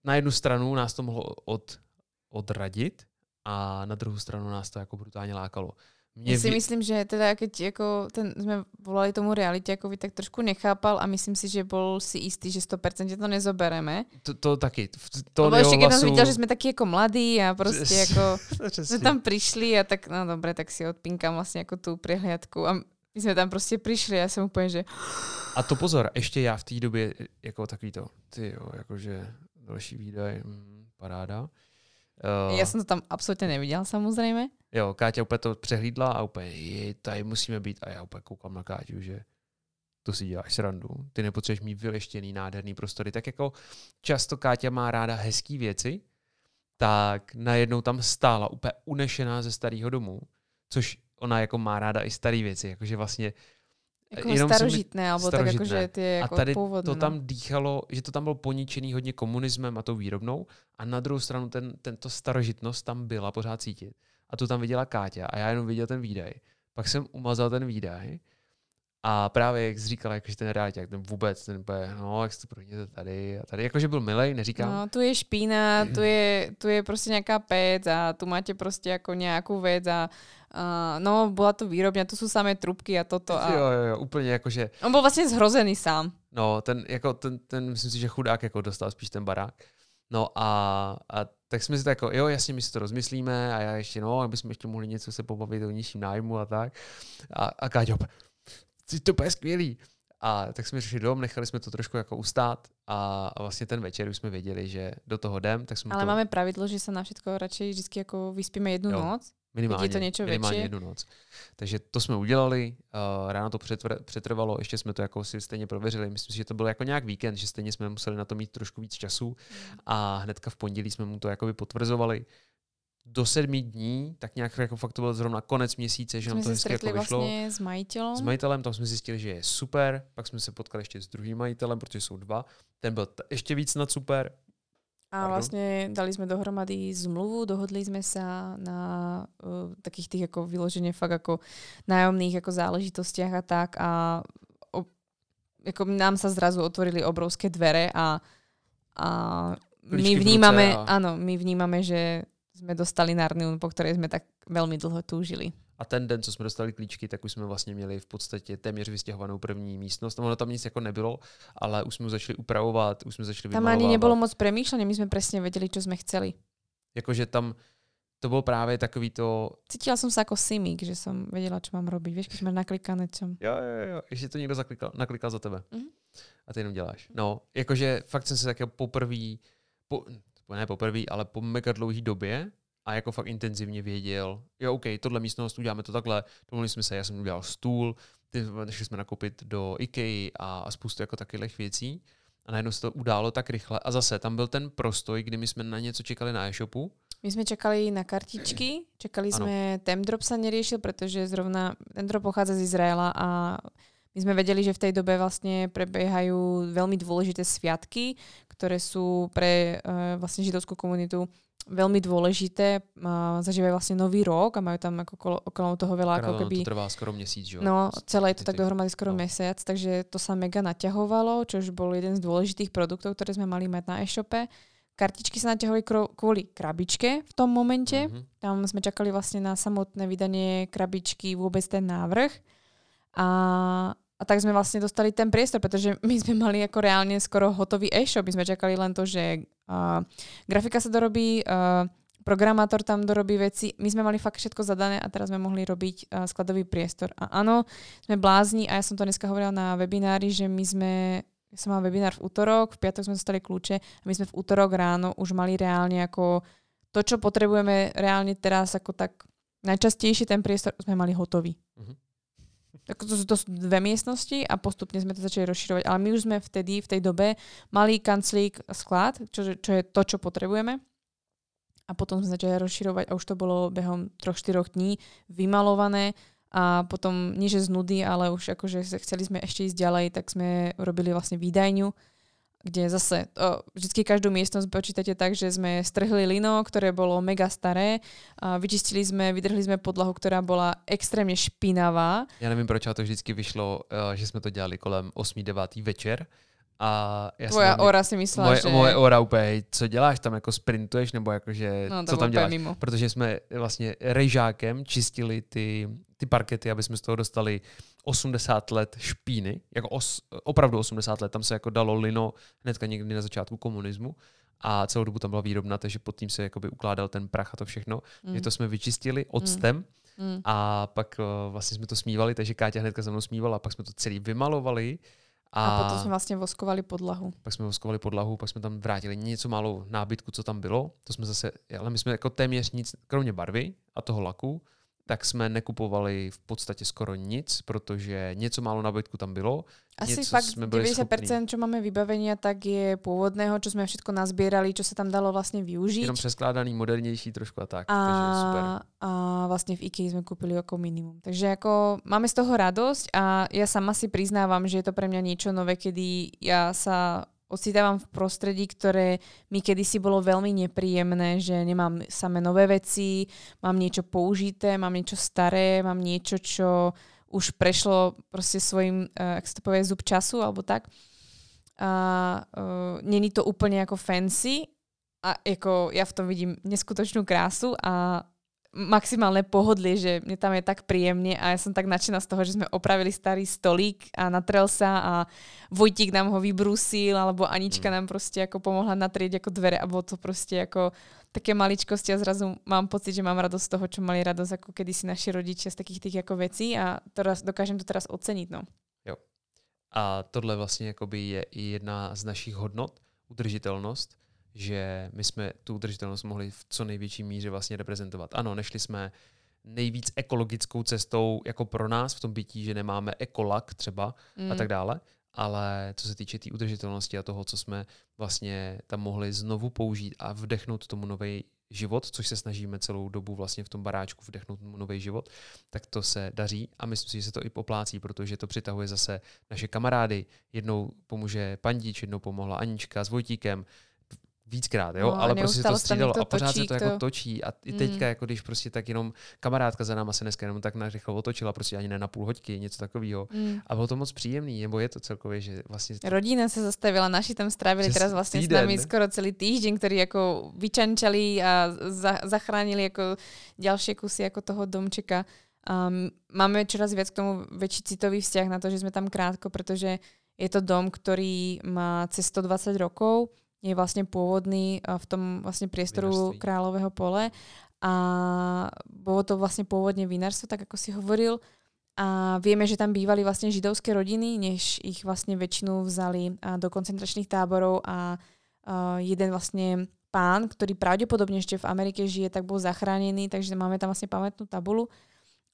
Speaker 2: na jednu stranu nás to mohlo od, odradit a na druhou stranu nás to jako brutálně lákalo.
Speaker 1: Mě Já si myslím, že teda keď jako ten, jsme volali tomu realitě, jako tak trošku nechápal a myslím si, že byl si jistý, že 100% to nezobereme.
Speaker 2: To, to taky. To
Speaker 1: Lebo ještě když viděl, že jsme taky jako mladí a prostě jako *laughs* jsme tam přišli a tak no dobré, tak si odpinkám vlastně jako tu přehliadku a my jsme tam prostě přišli a já jsem úplně, že...
Speaker 2: A to pozor, ještě já v té době jako takový to, ty jo, jakože další výdaj, mm, paráda.
Speaker 1: Uh, Já jsem to tam absolutně neviděl samozřejmě.
Speaker 2: Jo, Káťa úplně to přehlídla a úplně, je, tady musíme být. A já úplně koukám na Káťu, že to si děláš srandu. Ty nepotřebuješ mít vyleštěný, nádherný prostory. Tak jako často Káťa má ráda hezký věci, tak najednou tam stála úplně unešená ze starého domu, což ona jako má ráda i staré věci, jakože vlastně
Speaker 1: jako jenom starožitné, mi, alebo starožitné. tak jakože ty jako
Speaker 2: A tady
Speaker 1: původné,
Speaker 2: to tam dýchalo, že to tam bylo poničený hodně komunismem a tou výrobnou a na druhou stranu ten, tento starožitnost tam byla pořád cítit. A tu tam viděla Káťa a já jenom viděl ten výdaj. Pak jsem umazal ten výdaj A právě jak jsi říkal, jakože ten jak ten vůbec, ten úplně, no, jak se to tady a tady, jakože byl milej, neříkám.
Speaker 1: No, tu je špína, tu je, tu je prostě nějaká pec a tu máte prostě jako nějakou věc a uh, no, byla to výrobňa, to jsou samé trubky a toto. A...
Speaker 2: Jo, jo, jo, úplně jakože...
Speaker 1: On byl vlastně zhrozený sám.
Speaker 2: No, ten, jako, ten, ten, myslím si, že chudák jako dostal spíš ten barák. No a, a tak jsme si to jako, jo, jasně, my si to rozmyslíme a já ještě, no, abychom ještě mohli něco se pobavit o nižším nájmu a tak. A, a Káťo, to je skvělý. A tak jsme řešili dom, nechali jsme to trošku jako ustát a, a vlastně ten večer už jsme věděli, že do toho jdem. Tak jsme
Speaker 1: Ale
Speaker 2: to...
Speaker 1: máme pravidlo, že se na všetko radši vždycky jako vyspíme jednu jo. noc.
Speaker 2: Minimálně,
Speaker 1: je to něco
Speaker 2: minimálně jednu noc. Takže to jsme udělali, uh, ráno to přetr- přetrvalo, ještě jsme to jako si stejně prověřili. Myslím si, že to byl jako nějak víkend, že stejně jsme museli na to mít trošku víc času mm. a hnedka v pondělí jsme mu to jakoby potvrzovali do sedmi dní, tak nějak jako fakt to byl zrovna konec měsíce, že
Speaker 1: jsme
Speaker 2: nám to hezky jako vyšlo.
Speaker 1: Vlastně s majitelem.
Speaker 2: S majitelem, tam jsme zjistili, že je super, pak jsme se potkali ještě s druhým majitelem, protože jsou dva. Ten byl t- ještě víc nad super.
Speaker 1: A Pardon. vlastně dali jsme dohromady zmluvu, dohodli jsme se na uh, takých těch jako vyloženě fakt jako nájomných jako záležitostiach a tak a o, jako nám sa zrazu otvorili obrovské dvere a, a my vnímame, a... áno, my vnímame, že jsme dostali Narniu, po které jsme tak velmi dlouho túžili.
Speaker 2: A ten den, co jsme dostali klíčky, tak už jsme vlastně měli v podstatě téměř vystěhovanou první místnost. Ono tam nic jako nebylo, ale už jsme začali upravovat, už jsme začali
Speaker 1: Tam ani nebylo moc přemýšlení, my jsme přesně věděli, co jsme chceli.
Speaker 2: Jakože tam to bylo právě takový to...
Speaker 1: Cítila jsem se jako simík, že jsem věděla, co mám robiť. Víš, když máš naklikané, co...
Speaker 2: Jo, jo, jo, ještě to někdo zaklikal, naklikal za tebe. Mm-hmm. A ty jenom děláš. No, jakože fakt jsem se také poprvé, po, ne poprvé, ale po mega dlouhé době a jako fakt intenzivně věděl, jo, OK, tohle místnost, uděláme to takhle, domluvili jsme se, já jsem udělal stůl, ty, šli jsme nakoupit do IKEA a, a spoustu jako takových věcí a najednou se to událo tak rychle a zase tam byl ten prostoj, kdy my jsme na něco čekali na e-shopu.
Speaker 1: My jsme čekali na kartičky, čekali ano. jsme, Temdrop se neriešil, protože zrovna Temdrop pochádza z Izraela a my sme vedeli, že v tej dobe vlastne prebiehajú veľmi dôležité sviatky, ktoré sú pre uh, vlastne židovskú komunitu veľmi dôležité. Uh, zažívajú vlastne nový rok a majú tam ako okolo, okolo toho veľa ako keby...
Speaker 2: To trvá skoro měsíc, že
Speaker 1: No, celé je to tak dohromady skoro no. mesiac, takže to sa mega naťahovalo, čož bol jeden z dôležitých produktov, ktoré sme mali mať na e-shope. Kartičky sa naťahovali kvôli krabičke v tom momente. Mm-hmm. Tam sme čakali vlastne na samotné vydanie krabičky, vôbec ten návrh. A, a tak sme vlastne dostali ten priestor, pretože my sme mali ako reálne skoro hotový e-shop. My sme čakali len to, že uh, grafika sa dorobí, uh, programátor tam dorobí veci. My sme mali fakt všetko zadané a teraz sme mohli robiť uh, skladový priestor. A áno, sme blázni a ja som to dneska hovorila na webinári, že my sme ja som mal webinár v útorok, v piatok sme dostali kľúče a my sme v útorok ráno už mali reálne ako to, čo potrebujeme reálne teraz ako tak najčastejšie ten priestor sme mali hotový. Uh-huh. Tak to, to sú dve miestnosti a postupne sme to začali rozširovať. Ale my už sme vtedy, v tej dobe, mali kanclík sklad, čo, je to, čo potrebujeme. A potom sme začali rozširovať a už to bolo behom troch, štyroch dní vymalované a potom nie že z nudy, ale už akože chceli sme ešte ísť ďalej, tak sme robili vlastne výdajňu kde zase o, vždycky každú miestnosť počítate tak, že sme strhli lino, ktoré bolo mega staré, a vyčistili sme, vydrhli sme podlahu, ktorá bola extrémně špinavá.
Speaker 2: Já nevím, proč to vždycky vyšlo, eh, že jsme to dělali kolem 8-9 večer. A
Speaker 1: já Tvoja mám, ora si myslela,
Speaker 2: moje,
Speaker 1: že...
Speaker 2: Moje ora úplně, co děláš tam, jako sprintuješ, nebo jakože,
Speaker 1: no,
Speaker 2: co tam děláš?
Speaker 1: Mimo.
Speaker 2: Protože jsme vlastně rejžákem čistili ty, ty parkety, aby jsme z toho dostali 80 let špíny, jako os, opravdu 80 let, tam se jako dalo lino hnedka někdy na začátku komunismu a celou dobu tam byla výrobna, takže pod tím se jakoby ukládal ten prach a to všechno. Mm. Je to jsme vyčistili octem mm. mm. a pak uh, vlastně jsme to smívali, takže Káťa hnedka za mnou smívala a pak jsme to celý vymalovali.
Speaker 1: A, a potom jsme vlastně voskovali podlahu.
Speaker 2: Pak jsme voskovali podlahu, pak jsme tam vrátili něco málo nábytku, co tam bylo. To jsme zase, ale my jsme jako téměř nic, kromě barvy a toho laku, tak jsme nekupovali v podstatě skoro nic, protože něco málo nabytku tam bylo.
Speaker 1: Asi
Speaker 2: něco
Speaker 1: fakt jsme 90%, schopní. čo máme vybavenia, tak je původného, čo jsme všechno nazbírali, čo se tam dalo vlastně využít.
Speaker 2: Jenom přeskládaný, modernější trošku a tak.
Speaker 1: A,
Speaker 2: takže super.
Speaker 1: a vlastně v IKEA jsme koupili jako minimum. Takže jako máme z toho radost a já sama si přiznávám, že je to pre mňa niečo nové, kedy ja sa ocitávam v prostredí, ktoré mi kedysi bolo veľmi nepríjemné, že nemám samé nové veci, mám niečo použité, mám niečo staré, mám niečo, čo už prešlo prostě svojím, uh, jak se to povie, zub času alebo tak. A uh, není to úplně jako fancy, a jako já v tom vidím neskutočnú krásu a maximálne pohodlie, že mne tam je tak príjemne a ja som tak nadšená z toho, že sme opravili starý stolík a natrel sa a Vojtík nám ho vybrúsil alebo Anička mm. nám proste ako pomohla natrieť ako dvere a bolo to proste ako také maličkosti a zrazu mám pocit, že mám radosť z toho, čo mali radosť ako kedysi naši rodičia z takých tých ako vecí a teraz, dokážem to teraz oceniť. No.
Speaker 2: Jo. A tohle vlastně jakoby je i jedna z našich hodnot, udržitelnost, že my jsme tu udržitelnost mohli v co největší míře vlastně reprezentovat. Ano, nešli jsme nejvíc ekologickou cestou jako pro nás v tom bytí, že nemáme ekolak třeba mm. a tak dále, ale co se týče té tý udržitelnosti a toho, co jsme vlastně tam mohli znovu použít a vdechnout tomu nový život, což se snažíme celou dobu vlastně v tom baráčku vdechnout nový život, tak to se daří a myslím si, že se to i poplácí, protože to přitahuje zase naše kamarády. Jednou pomůže Pandíč, jednou pomohla Anička s Vojtíkem, víckrát, jo, no, ale prostě to střídalo to a pořád točí, se to, to jako točí a i teďka, mm. jako když prostě tak jenom kamarádka za náma se dneska jenom tak narychlo otočila, prostě ani ne na půl hoďky, něco takového. Mm. A bylo to moc příjemný, nebo je to celkově, že vlastně...
Speaker 1: To... Rodina se zastavila, naši tam strávili teraz vlastně týden, s nami skoro celý týždeň, který jako vyčančali a za, zachránili jako další kusy jako toho domčeka. Um, máme čoraz viac k tomu väčší citový vzťah na to, že sme tam krátko, pretože je to dom, ktorý má cez 120 rokov je vlastne pôvodný v tom vlastne priestoru Vinarství. Kráľového pole a bolo to vlastne pôvodne vinárstvo, tak ako si hovoril. A vieme, že tam bývali vlastne židovské rodiny, než ich vlastne väčšinu vzali do koncentračných táborov a jeden vlastne pán, ktorý pravdepodobne ešte v Amerike žije, tak bol zachránený, takže máme tam vlastne pamätnú tabulu.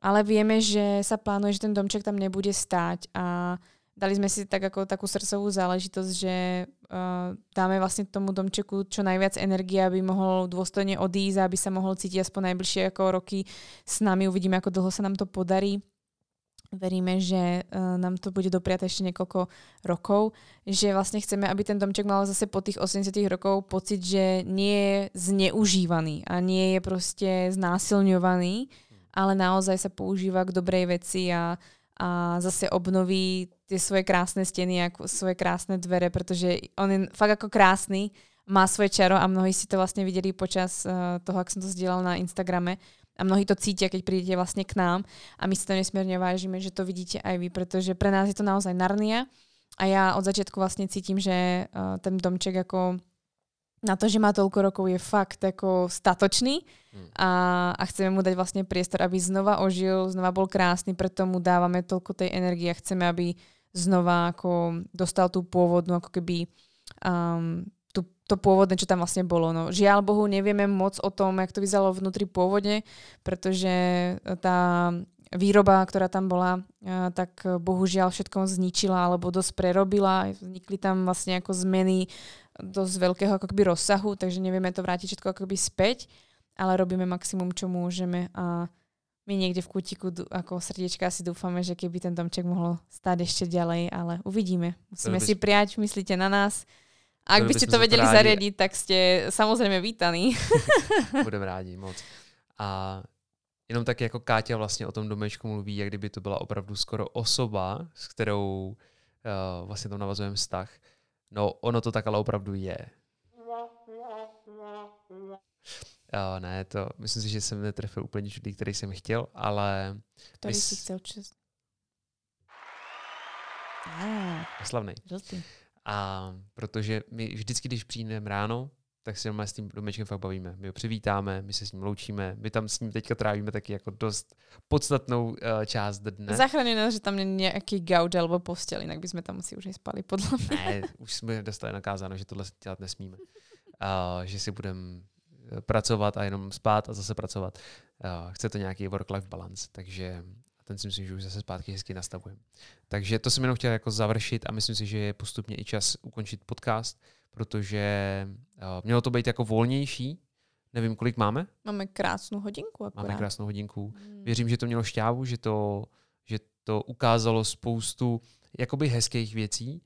Speaker 1: Ale vieme, že sa plánuje, že ten domček tam nebude stáť a dali sme si tak ako takú srdcovú záležitosť, že uh, dáme vlastne tomu domčeku čo najviac energie, aby mohol dôstojne odísť, aby sa mohol cítiť aspoň najbližšie ako roky s nami. Uvidíme, ako dlho sa nám to podarí. Veríme, že uh, nám to bude dopriať ešte niekoľko rokov, že vlastne chceme, aby ten domček mal zase po tých 80 rokov pocit, že nie je zneužívaný a nie je proste znásilňovaný, ale naozaj sa používa k dobrej veci a a zase obnoví tie svoje krásne steny a svoje krásne dvere, pretože on je fakt ako krásny, má svoje čaro a mnohí si to vlastne videli počas uh, toho, ak som to zdieľal na Instagrame. A mnohí to cítia, keď prídete vlastne k nám. A my si to nesmierne vážime, že to vidíte aj vy, pretože pre nás je to naozaj Narnia. A ja od začiatku vlastne cítim, že uh, ten domček ako na to, že má toľko rokov, je fakt ako statočný hmm. a, a chceme mu dať vlastne priestor, aby znova ožil, znova bol krásny, preto mu dávame toľko tej energie a chceme, aby znova ako dostal tú pôvodnú, ako keby um, tú, to pôvodné, čo tam vlastne bolo. No, žiaľ Bohu, nevieme moc o tom, jak to vyzeralo vnútri pôvodne, pretože tá výroba, ktorá tam bola, tak bohužiaľ všetko zničila alebo dosť prerobila. Vznikli tam vlastne ako zmeny dosť veľkého akoby rozsahu, takže nevieme to vrátiť všetko akoby späť, ale robíme maximum, čo môžeme a my niekde v kútiku ako srdiečka si dúfame, že keby ten domček mohol stáť ešte ďalej, ale uvidíme. Musíme si prijať, myslíte na nás. A ak by ste to vedeli rádi. zariadiť, tak ste samozrejme vítaní. *laughs* *laughs*
Speaker 2: Budeme rádi moc. A jenom tak jako Káťa vlastně o tom domečku mluví, jak kdyby to byla opravdu skoro osoba, s kterou uh, vlastně tam navazujeme vztah. No, ono to tak ale opravdu je. Jo, ne, to myslím si, že jsem netrefil úplně čudlí, který jsem chtěl, ale...
Speaker 1: Který jsi chtěl čest?
Speaker 2: Ah, slavný. A protože my vždycky, když přijdeme ráno, tak si s tím domečkem fakt bavíme. My ho přivítáme, my se s ním loučíme, my tam s ním teďka trávíme taky jako dost podstatnou uh, část dne.
Speaker 1: Zachrání nás, že tam není nějaký gauč alebo postel, jinak bychom tam asi už spali, podle mě.
Speaker 2: Ne, už jsme dostali nakázáno, že tohle dělat nesmíme. Uh, že si budeme eh, pracovat a jenom spát a zase pracovat. Uh, chce to nějaký work-life balance, takže ten si myslím, že už zase zpátky hezky nastavujeme. Takže to jsem jenom chtěl jako završit a myslím si, že je postupně i čas ukončit podcast protože uh, mělo to být jako volnější. Nevím, kolik máme?
Speaker 1: Máme krásnou hodinku
Speaker 2: akorát. Máme krásnou hodinku. Hmm. Věřím, že to mělo šťávu, že to, že to ukázalo spoustu jakoby hezkých věcí,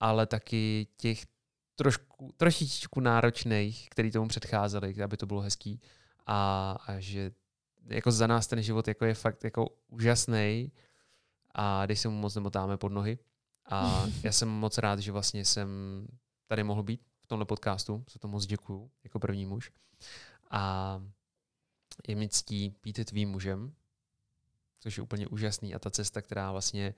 Speaker 2: ale taky těch trošku, trošičku náročných, který tomu předcházeli, aby to bylo hezký. A, a že jako za nás ten život jako je fakt jako úžasný a když se mu moc nemotáme pod nohy. A *laughs* já jsem moc rád, že vlastně jsem tady mohl být v tomhle podcastu. Za to moc děkuju jako první muž. A je mi ctí být tvým mužem, což je úplně úžasný. A ta cesta, která vlastně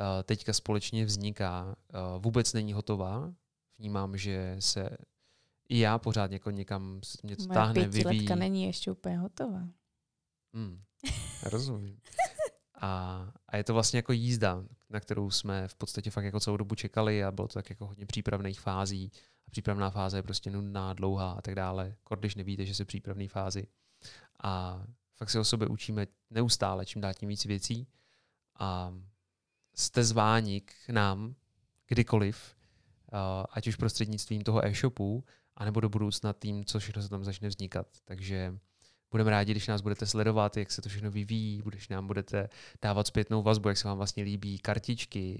Speaker 2: uh, teďka společně vzniká, uh, vůbec není hotová. Vnímám, že se i já pořád jako někam mě to táhne, vyvíjí.
Speaker 1: není ještě úplně hotová.
Speaker 2: Hmm, *laughs* rozumím. A, a je to vlastně jako jízda, na kterou jsme v podstatě fakt jako celou dobu čekali a bylo to tak jako hodně přípravných fází. A přípravná fáze je prostě nudná, dlouhá a tak dále. Když nevíte, že se přípravné fázi. A fakt se o sobě učíme neustále, čím dál tím víc věcí. A jste zváni k nám kdykoliv, ať už prostřednictvím toho e-shopu, anebo do budoucna tím, co všechno se tam začne vznikat. Takže budeme rádi, když nás budete sledovat, jak se to všechno vyvíjí, když nám budete dávat zpětnou vazbu, jak se vám vlastně líbí kartičky.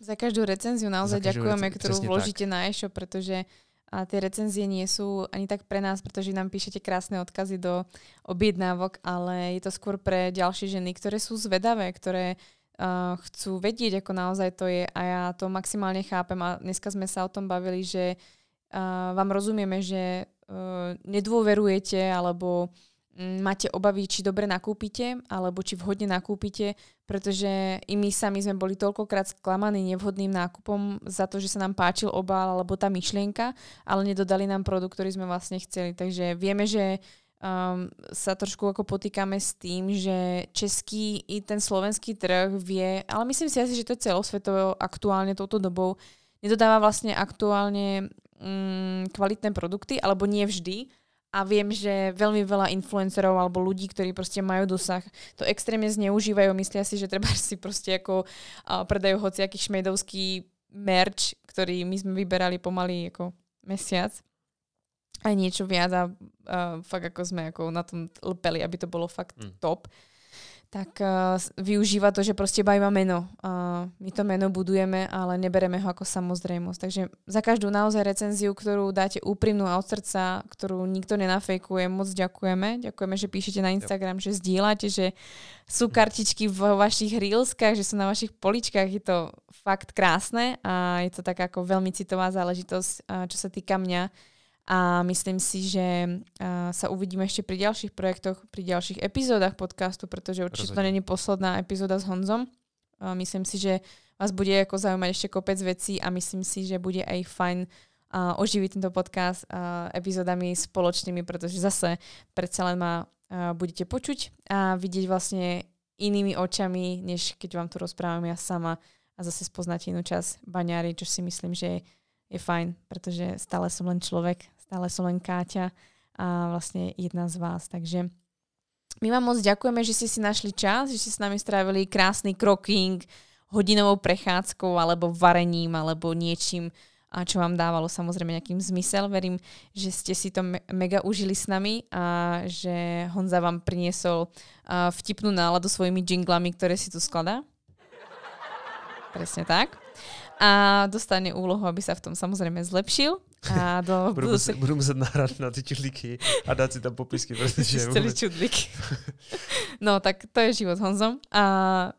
Speaker 1: Za každou recenziu naozaj ďakujeme, recenzi- ktorú vložíte tak. na e-shop, pretože a tie recenzie nie sú ani tak pre nás, pretože nám píšete krásne odkazy do objednávok, ale je to skôr pre ďalšie ženy, ktoré sú zvedavé, ktoré uh, chcú vedieť, ako naozaj to je a ja to maximálne chápem a dneska sme sa o tom bavili, že uh, vám rozumieme, že nedôverujete alebo um, máte obavy, či dobre nakúpite alebo či vhodne nakúpite, pretože i my sami sme boli toľkokrát sklamaní nevhodným nákupom za to, že sa nám páčil obal alebo tá myšlienka, ale nedodali nám produkt, ktorý sme vlastne chceli. Takže vieme, že um, sa trošku ako potýkame s tým, že český i ten slovenský trh vie, ale myslím si asi, že to je celosvetovo aktuálne touto dobou, nedodáva vlastne aktuálne mm, kvalitné produkty, alebo nie vždy. A viem, že veľmi veľa influencerov alebo ľudí, ktorí proste majú dosah, to extrémne zneužívajú. Myslia si, že treba *laughs* si proste ako uh, predajú hociaký šmejdovský merch, ktorý my sme vyberali pomaly ako mesiac aj niečo viac a uh, fakt ako sme ako na tom lpeli, aby to bolo fakt mm. top tak uh, využíva to, že proste iba meno. Uh, my to meno budujeme, ale nebereme ho ako samozrejmosť. Takže za každú naozaj recenziu, ktorú dáte úprimnú a od srdca, ktorú nikto nenafejkuje, moc ďakujeme. Ďakujeme, že píšete na Instagram, yep. že zdieľate, že sú kartičky v vašich reelskách, že sú na vašich poličkách. Je to fakt krásne a je to tak ako veľmi citová záležitosť, uh, čo sa týka mňa a myslím si, že sa uvidíme ešte pri ďalších projektoch, pri ďalších epizódach podcastu, pretože určite to není posledná epizóda s Honzom. Myslím si, že vás bude ako zaujímať ešte kopec vecí a myslím si, že bude aj fajn uh, oživiť tento podcast uh, epizódami spoločnými, pretože zase predsa len ma uh, budete počuť a vidieť vlastne inými očami, než keď vám tu rozprávam ja sama a zase spoznáte inú čas baňári, čo si myslím, že je fajn, pretože stále som len človek, stále som len Káťa a vlastne jedna z vás. Takže my vám moc ďakujeme, že ste si našli čas, že ste s nami strávili krásny kroking, hodinovou prechádzkou alebo varením alebo niečím, a čo vám dávalo samozrejme nejakým zmysel. Verím, že ste si to me- mega užili s nami a že Honza vám priniesol uh, vtipnú náladu svojimi jinglami, ktoré si tu skladá. Presne tak a dostane úlohu, aby sa v tom samozrejme zlepšil. A do *laughs*
Speaker 2: budu, muset, budu muset nahrát na ty čudlíky a dát si tam popisky, protože...
Speaker 1: vůbec... čudlíky. *laughs* no, tak to je život Honzom. A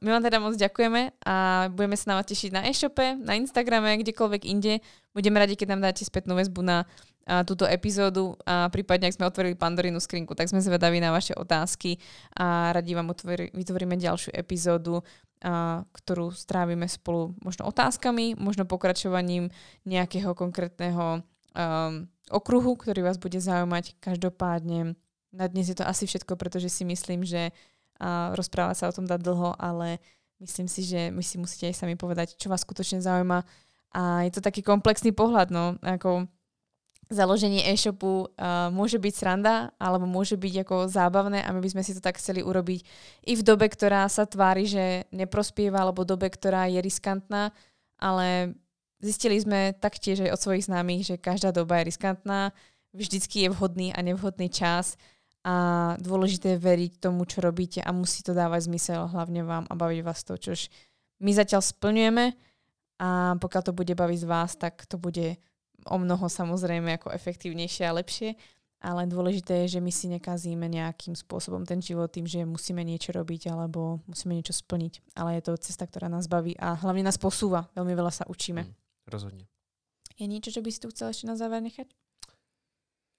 Speaker 1: my vám teda moc ďakujeme a budeme sa na vás tešiť na e-shope, na Instagrame, kdekoľvek inde. Budeme radi, keď nám dáte spätnú väzbu na a, túto epizódu a prípadne, ak sme otvorili Pandorínu skrinku, tak sme zvedaví na vaše otázky a radi vám utvorí, vytvoríme ďalšiu epizódu a, ktorú strávime spolu možno otázkami, možno pokračovaním nejakého konkrétneho um, okruhu, ktorý vás bude zaujímať. Každopádne na dnes je to asi všetko, pretože si myslím, že uh, rozprávať sa o tom dá dlho, ale myslím si, že my si musíte aj sami povedať, čo vás skutočne zaujíma. A je to taký komplexný pohľad, no, ako založenie e-shopu uh, môže byť sranda, alebo môže byť ako zábavné a my by sme si to tak chceli urobiť i v dobe, ktorá sa tvári, že neprospieva, alebo dobe, ktorá je riskantná, ale zistili sme taktiež aj od svojich známych, že každá doba je riskantná, vždycky je vhodný a nevhodný čas a dôležité je veriť tomu, čo robíte a musí to dávať zmysel hlavne vám a baviť vás to, čož my zatiaľ splňujeme a pokiaľ to bude baviť z vás, tak to bude o mnoho samozrejme ako efektívnejšie a lepšie. ale dôležité je, že my si nekazíme nejakým spôsobom ten život tým, že musíme niečo robiť alebo musíme niečo splniť. Ale je to cesta, ktorá nás baví a hlavne nás posúva. Veľmi veľa sa učíme. Mm,
Speaker 2: rozhodně.
Speaker 1: Je niečo, čo by si tu chcel ešte na záver nechať?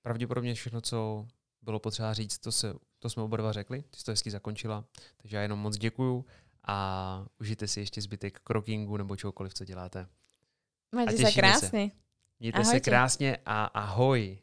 Speaker 2: Pravděpodobně všechno, co bylo potřeba říct, to, se, to jsme oba dva řekli, ty jsi to hezky zakončila, takže já jenom moc děkuju a užijte si ještě zbytek krokingu nebo čokoliv, co děláte.
Speaker 1: Majte se krásně.
Speaker 2: Mějte Ahojte. se krásně a ahoj.